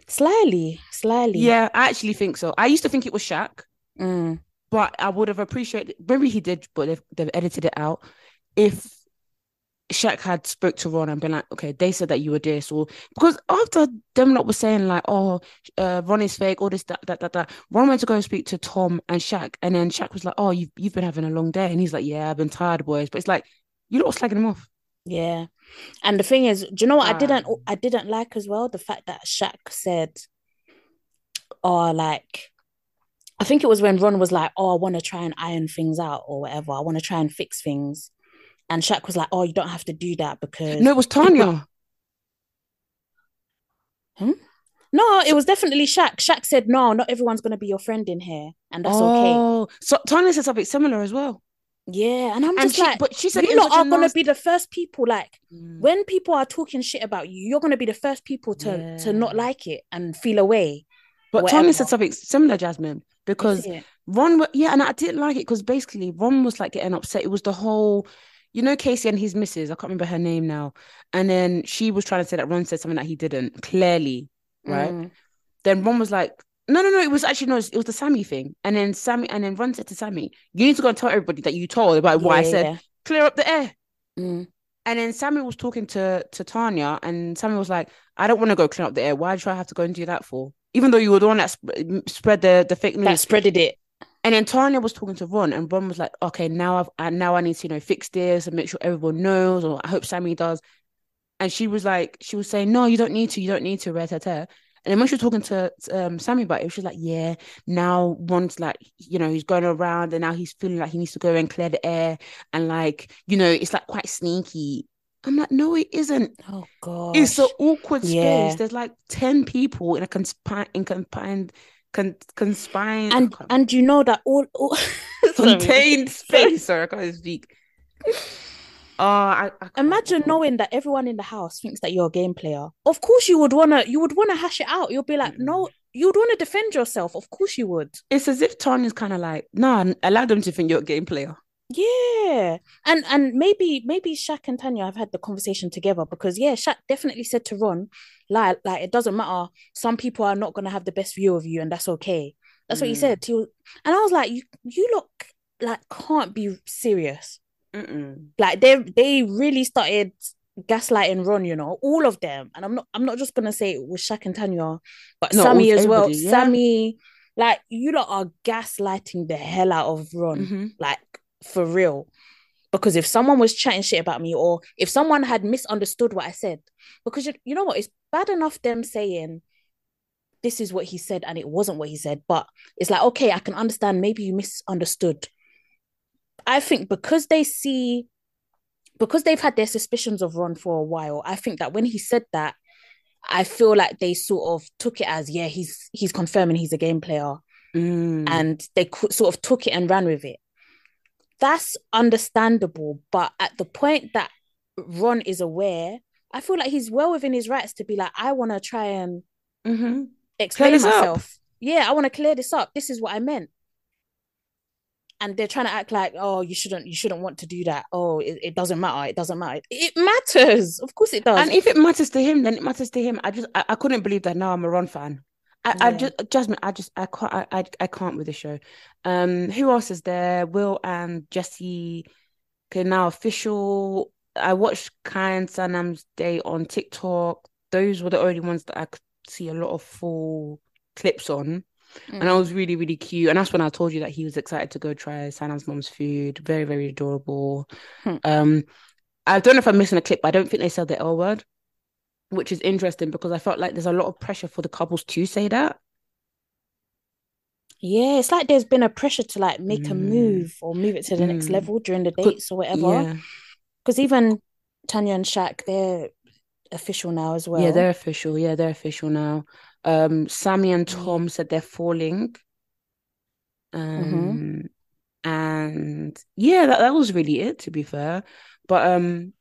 slyly, slyly. Yeah, I actually think so. I used to think it was Shaq, Mm. But I would have appreciated maybe he did, but they've they've edited it out. If Shaq had spoke to Ron and been like, okay, they said that you were this, or because after them lot was saying like, oh, uh, Ron is fake, all this, that, that, that, that. Ron went to go and speak to Tom and Shaq, and then Shaq was like, oh, you've you've been having a long day, and he's like, yeah, I've been tired, boys. But it's like you lot slagging him off. Yeah. And the thing is, do you know what I didn't. I didn't like as well? The fact that Shaq said, oh, like, I think it was when Ron was like, "Oh, I want to try and iron things out or whatever. I want to try and fix things," and Shaq was like, "Oh, you don't have to do that because No, it was Tanya. Hmm? No, it was definitely Shaq. Shaq said, "No, not everyone's gonna be your friend in here, and that's okay." oh, so Tanya said something similar as well. Yeah, and I'm And just she- like, but she said "You lot are gonna be the first people. Like Mm. when people are talking shit about you, you're gonna be the first people to to not like it and feel away. But Tanya said something similar, Jasmine, because Ron, yeah, and I didn't like it because basically Ron was like getting upset. It was the whole, you know, Casey and his missus. I can't remember her name now. And then she was trying to say that Ron said something that he didn't clearly, right? Mm. Then Ron was like, no, no, no. It was actually no. It was the Sammy thing. And then Sammy, and then Ron said to Sammy, "You need to go and tell everybody that you told about what I said. yeah. Clear up the air." Mm. And then Sammy was talking to to Tanya, and Sammy was like, "I don't want to go clean up the air. Why do I have to go and do that for? Even though you were the one that sp- spread the the fake news." That spreaded it. And then Tanya was talking to Ron, and Ron was like, "Okay, now I've I, now I need to you know fix this and make sure everyone knows, or I hope Sammy does." And she was like, she was saying, "No, you don't need to. You don't need to." Red hair. And then when she was talking to um, Sammy about it, she was like, "Yeah, now Ron's like, you know, he's going around, and now he's feeling like he needs to go and clear the air, and like, you know, it's like quite sneaky." I'm like, "No, it isn't. Oh god. It's an awkward space. Yeah. There's like ten people in a conspine in confined." Con- and and you know that all, all contained space. Sorry, I can't speak. Oh, I, I Imagine knowing that everyone in the house thinks that you're a game player. Of course, you would wanna you would wanna hash it out. You'll be like, no, you would wanna defend yourself. Of course, you would. It's as if Tanya's kind of like, nah, allow them to think you're a game player. Yeah, and and maybe maybe Shaq and Tanya have had the conversation together because yeah, Shaq definitely said to Ron, like like it doesn't matter. Some people are not gonna have the best view of you, and that's okay. That's what he Mm. said. He was, and I was like, you you look like can't be serious. Mm-mm. like they they really started gaslighting Ron, you know, all of them. And I'm not I'm not just gonna say it was Shaq and Tanya, but No, Sammy as well. yeah. Sammy, like you lot are gaslighting the hell out of Ron, Mhm. like for real. Because if someone was chatting shit about me, or if someone had misunderstood what I said, because you, you know what, it's bad enough them saying this is what he said and it wasn't what he said, but it's like, okay, I can understand maybe you misunderstood. I think because they see because they've had their suspicions of Ron for a while, I think that when he said that, I feel like they sort of took it as, yeah, he's he's confirming he's a game player, Mm. and they sort of took it and ran with it. That's understandable, but at the point that Ron is aware, I feel like he's well within his rights to be like, I want to try and Mhm. explain this up. myself. Yeah, I want to clear this up. This is what I meant. And they're trying to act like, oh, you shouldn't, you shouldn't want to do that. Oh, it, it doesn't matter. It doesn't matter. It matters. Of course it does. And if it matters to him, then it matters to him. I just, I, I couldn't believe that now I'm a Ron fan. I, I just, Jasmine, I just, I can't, I, I, I can't with the show. Um, who else is there? Will and Jesse, okay, now official. I watched Kai and Sanam's Day on TikTok. Those were the only ones that I could see a lot of full clips on. And I Mm. was really, really cute. And that's when I told you that he was excited to go try Sanam's mom's food. Very, very adorable. Hmm. Um, I don't know if I'm missing a clip, but I don't think they said the L word, which is interesting because I felt like there's a lot of pressure for the couples to say that. yeah, it's like there's been a pressure to like make a Mm. move or move it to the next Mm. level during the dates or whatever. Yeah. Because even Tanya and Shaq, they're official now as well. Yeah, they're official. Yeah, they're official now. Um, Sammy and Yeah. Tom said they're falling. Mm-hmm. Um, and yeah, that, that was really it, to be fair. But um,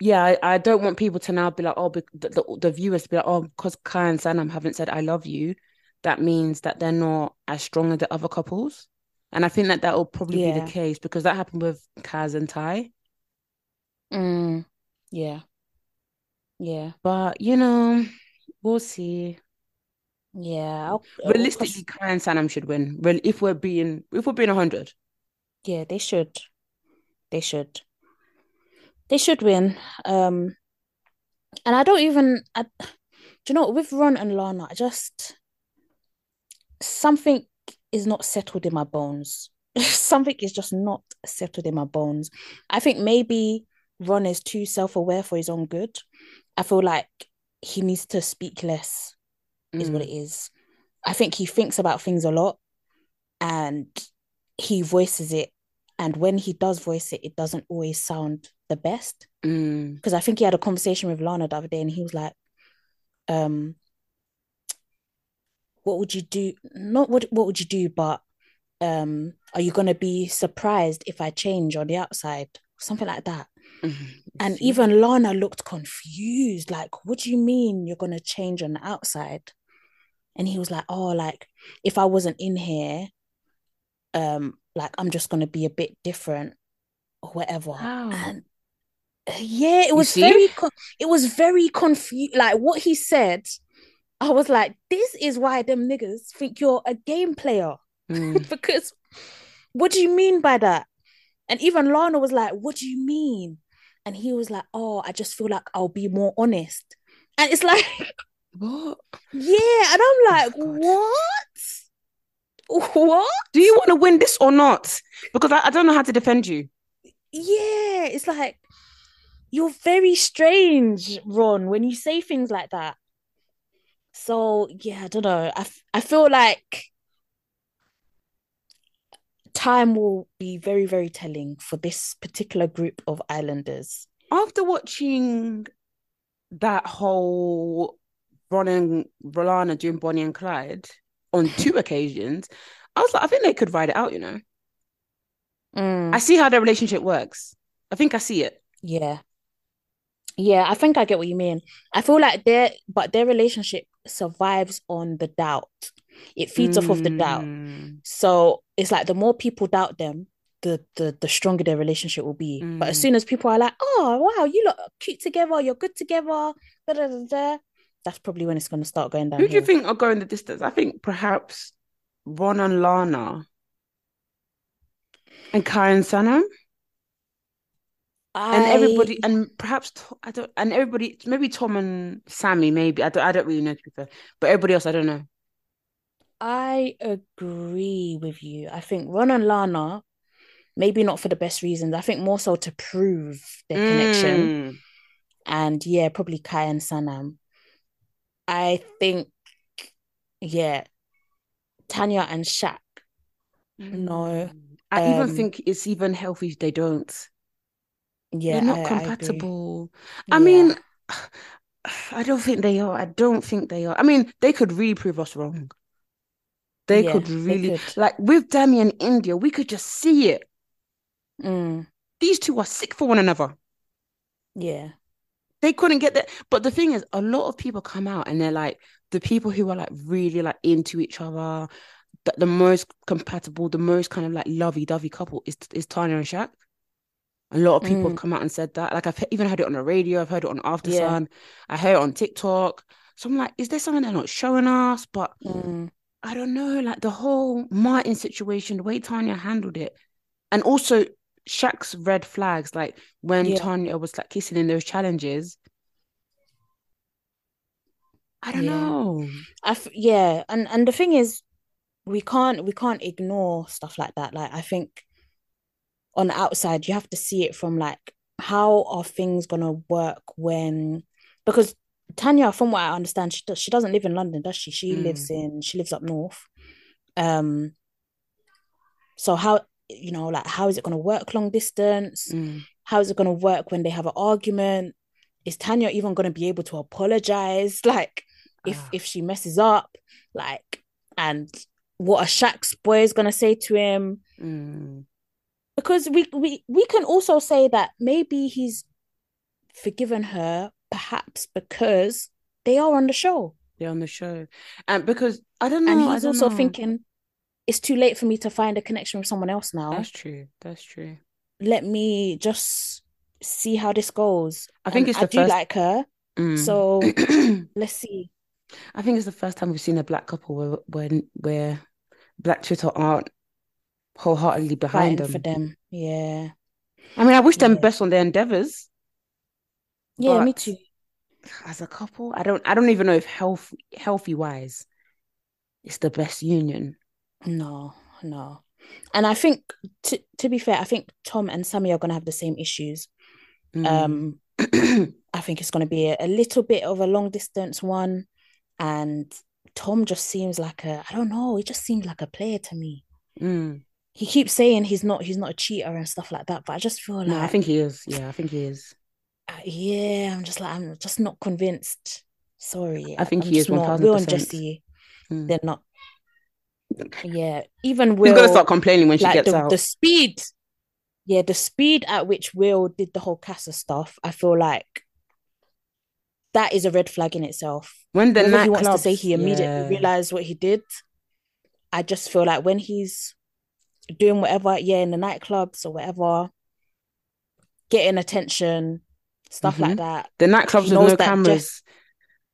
yeah, I, I don't want people to now be like, oh, bec- the, the, the viewers to be like, oh, because Kai and Sanam haven't said I love you, that means that they're not as strong as the other couples. And I think that that will probably be the case because that happened with Kaz and Ty. Mm. Yeah. Yeah. But you know, we'll see. Yeah. I'll- Realistically, Kai and Sanam should win. Well, if we're being if we're being hundred. Yeah, they should. They should. They should win. Um, and I don't even. I, do you know with Ron and Lana? I just something is not settled in my bones. something is just not settled in my bones. I think maybe Ron is too self-aware for his own good. I feel like he needs to speak less. Is what it is. I think he thinks about things a lot and he voices it. And when he does voice it, it doesn't always sound the best. Mm. Because I think he had a conversation with Lana the other day and he was like, um, what would you do? Not what what would you do, but um, are you gonna be surprised if I change on the outside? Something like that. Mhm. And even Lana looked confused, like, what do you mean you're gonna change on the outside? And he was like, Oh, like if I wasn't in here, um, like I'm just gonna be a bit different or whatever. How? And uh, yeah, it was very it was very confused. Like what he said, I was like, this is why them niggas think you're a game player. Mm. because what do you mean by that? And even Lana was like, What do you mean? And he was like, Oh, I just feel like I'll be more honest. And it's like, What? yeah. And I'm oh, like, God. What? What? Do you want to win this or not? Because I, I don't know how to defend you. Yeah. It's like, you're very strange, Ron, when you say things like that. So, yeah, I don't know. I, f- I feel like time will be very, very telling for this particular group of islanders. After watching that whole Ron and Rolana doing Bonnie and Clyde on two occasions, I was like, I think they could ride it out, you know. Mm. I see how their relationship works. I think I see it. Yeah. Yeah, I think I get what you mean. I feel like their but their relationship survives on the doubt. It feeds off of the doubt. Mm. So it's like the more people doubt them, the the the stronger their relationship will be. But as Mm. soon as people are like, "Oh, wow, you look cute together, you're good together," da, da, da, that's probably when it's going to start going down. Who do you think are going the distance? I think perhaps Ron and Lana and Kai and Sanam and everybody I and perhaps I don't and everybody maybe Tom and Samie maybe I don't I don't really know to be fair but everybody else I don't know I agree with you. I think Ron and Lana, maybe not for the best reasons. I think more so to prove their connection. Mm. And yeah, probably Kai and Sanam. I think, yeah, Tanya and Shaq. No, I even um, think it's even healthy if they don't. Yeah, they're not I- I compatible. I, Yeah. mean I don't think they are. I don't think they are. I mean they could really prove us wrong. They Yeah, could they really could. like with Dami and Indiyah we could just see it. Mm, these two are sick for one another. Yeah, they couldn't get that. But the thing is, a lot of people come out and they're like the people who are like really like into each other, the, the most compatible, the most kind of like lovey-dovey couple is is Tanya and Shaq. A lot of people have Mm. come out and said that. Like I've even heard it on the radio, I've heard it on After Yeah. Sun, I heard it on TikTok. So I'm like, is there something they're not showing us? But mm, I don't know, like the whole Martin situation, the way Tanya handled it, and also Shaq's red flags, like when Yeah. Tanya was like kissing in those challenges. I don't Yeah. know. I f- yeah, and and the thing is, we can't we can't ignore stuff like that. Like I think on the outside, you have to see it from like how are things gonna work when because Tanya, from what I understand, she does, she doesn't live in London, does she? She Mm. lives in she lives up north. Um, so how you know like how is it gonna work long distance? Mm. How is it gonna work when they have an argument? Is Tanya even gonna be able to apologize? Like if Ah. if she messes up, like and what a Shaq's boy is gonna say to him Mm. because we we we can also say that maybe he's forgiven her perhaps because they are on the show They're on the show, and because I don't know, and I he's also know. thinking it's too late for me to find a connection with someone else now That's true. That's true. let me just see how this goes I think And it's I the do first- like her Mm. so let's see I think it's the first time we've seen a black couple where when where black Twitter aren't wholeheartedly behind fighting for them. them yeah I mean, I wish them Yeah. best on their endeavors. yeah me too As a couple, I don't I don't even know if health healthy wise it's the best union. No no and I think to to be fair I think Tom and Samie are gonna have the same issues Mm. um I think it's going to be a, a little bit of a long distance one. And Tom just seems like a, I don't know, he just seems like a player to me. Mm. He keeps saying he's not he's not a cheater and stuff like that, but I just feel like No, I think he is. Yeah, I think he is. uh, yeah, I'm just like I'm just not convinced. Sorry, I think I'm he is not. Will and Jessie, Mm. they're not. Yeah, even He's Will. gonna start complaining when she like gets the, out. the speed yeah the speed at which will did the whole casa stuff i feel like that is a red flag in itself when the he wants to say he immediately yeah. realized what he did i just feel like when he's doing whatever yeah in the nightclubs or whatever getting attention stuff like Mhm. that the nightclubs with no cameras,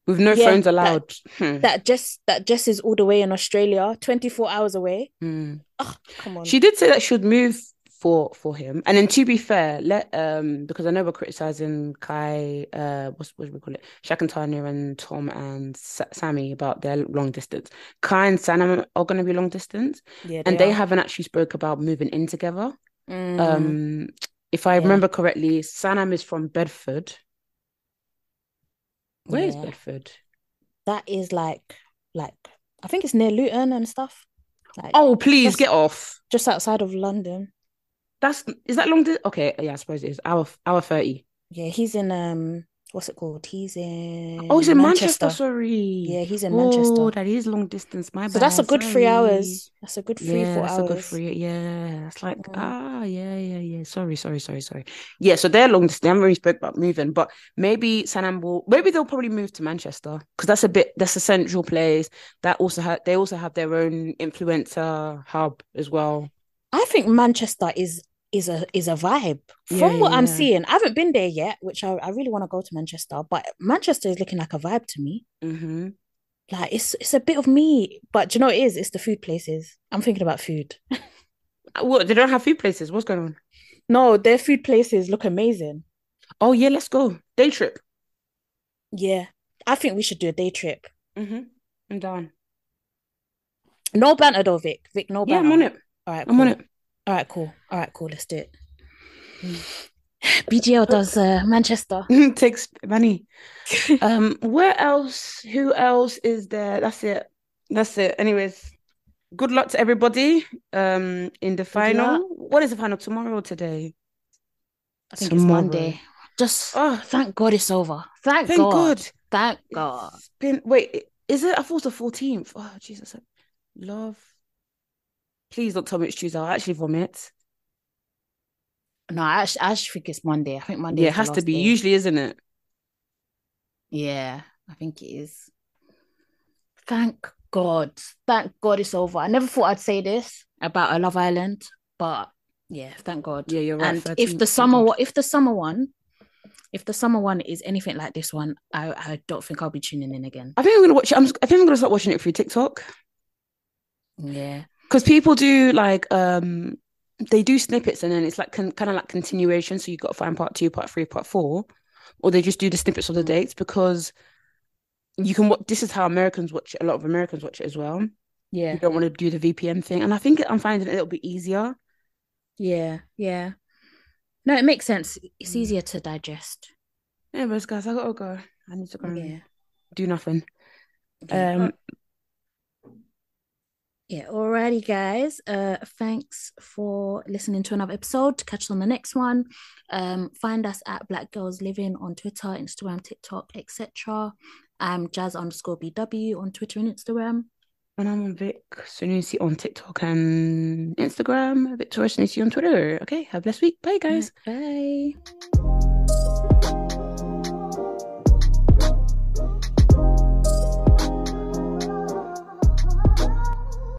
with no Yeah, phones that- allowed. Hmm. that just that just is all the way in australia 24 hours away Hmm. oh come on She did say that she would move for for him. And then to be fair, let um because I know we're criticizing Kai, uh, what's what do we call it, Shaq and Tanya and Tom and Sa- Samie about their long distance. Kai and Sanam are going to be long distance, yeah and they are. haven't actually spoke about moving in together. Mm, Um, if I Yeah. remember correctly, Sanam is from Bedford. Where is yeah. Bedford? that is like like i think it's near luton and stuff like Oh, please Just- get off. just outside of london That's is that long? Di- okay, yeah, I suppose it is. Hour hour thirty. Yeah, he's in um what's it called? He's in Oh, he's in Manchester. Sorry. Yeah, he's in Manchester. Oh, Manchester. that is long distance. My So that's a bad, good three hours. That's a good three, yeah, four that's hours. a good three. Yeah, that's like Mm. ah, yeah, yeah, yeah. Sorry, sorry, sorry, sorry. Yeah, so they're long distance. They haven't really spoke about moving, but maybe Sanam will. Maybe they'll probably move to Manchester because that's a bit. That's a central place. That also have. They also have their own influencer hub as well. I think Manchester is is a is a vibe. Yeah, From what I'm seeing, I haven't been there yet, which I, I really want to go to Manchester, but Manchester is looking like a vibe to me. Mm-hmm. Like it's it's a bit of me, but do you know what it is? It's the food places. I'm thinking about food. What they don't have food places. What's going on? No, their food places look amazing. Oh yeah, let's go day trip. Yeah. I think we should do a day trip. Mm-hmm. I'm down. No banter though, Vic. Vic, no banter. Yeah. I'm on it. All right, I'm on it. All right, cool. All right, cool. Let's do it. BGL does uh, Manchester. Takes money. um, where else? Who else is there? That's it. That's it. Anyways, good luck to everybody. Um, in the final. What is the final? Tomorrow or today? I think Tomorrow. it's Monday. Just Oh, thank God it's over. Thank, thank God. God. Thank God. It's been wait. Is it? I thought it was the fourteenth. Oh Jesus, love. Please don't tell me it's Tuesday. I'll actually vomit. No, I actually, I actually think it's Monday. I think Monday. Yeah, it has to be. day. Usually, isn't it? Yeah, I think it is. Thank God. Thank God it's over. I never thought I'd say this about a Love Island, but yeah, thank God. Yeah, you're right. And 13th, if the summer God. one, if the summer one, if the summer one is anything like this one, I, I don't think I'll be tuning in again. I think I'm gonna watch it. I'm. I think I'm gonna start watching it through TikTok. Yeah. Because people do like um they do snippets and then it's like con- kind of like continuation so you've got to find part two part three part four or they just do the snippets of the dates because you can watch this is how americans watch it a lot of americans watch it as well Yeah. you don't want to do the vpn thing and i think i'm finding it a little bit easier Yeah. Yeah. No, it makes sense. It's Mm. easier to digest. anyways guys i gotta go i need to go Yeah. do nothing Yeah. um Yeah, alrighty, guys. Uh, thanks for listening to another episode. Catch us on the next one. Um, find us at Black Girls Living on Twitter, Instagram, TikTok, etc. I'm Jazz underscore BW on Twitter and Instagram. and i'm vic Sanusi on tiktok and instagram victoria Sanusi on twitter okay have a blessed week bye guys Bye.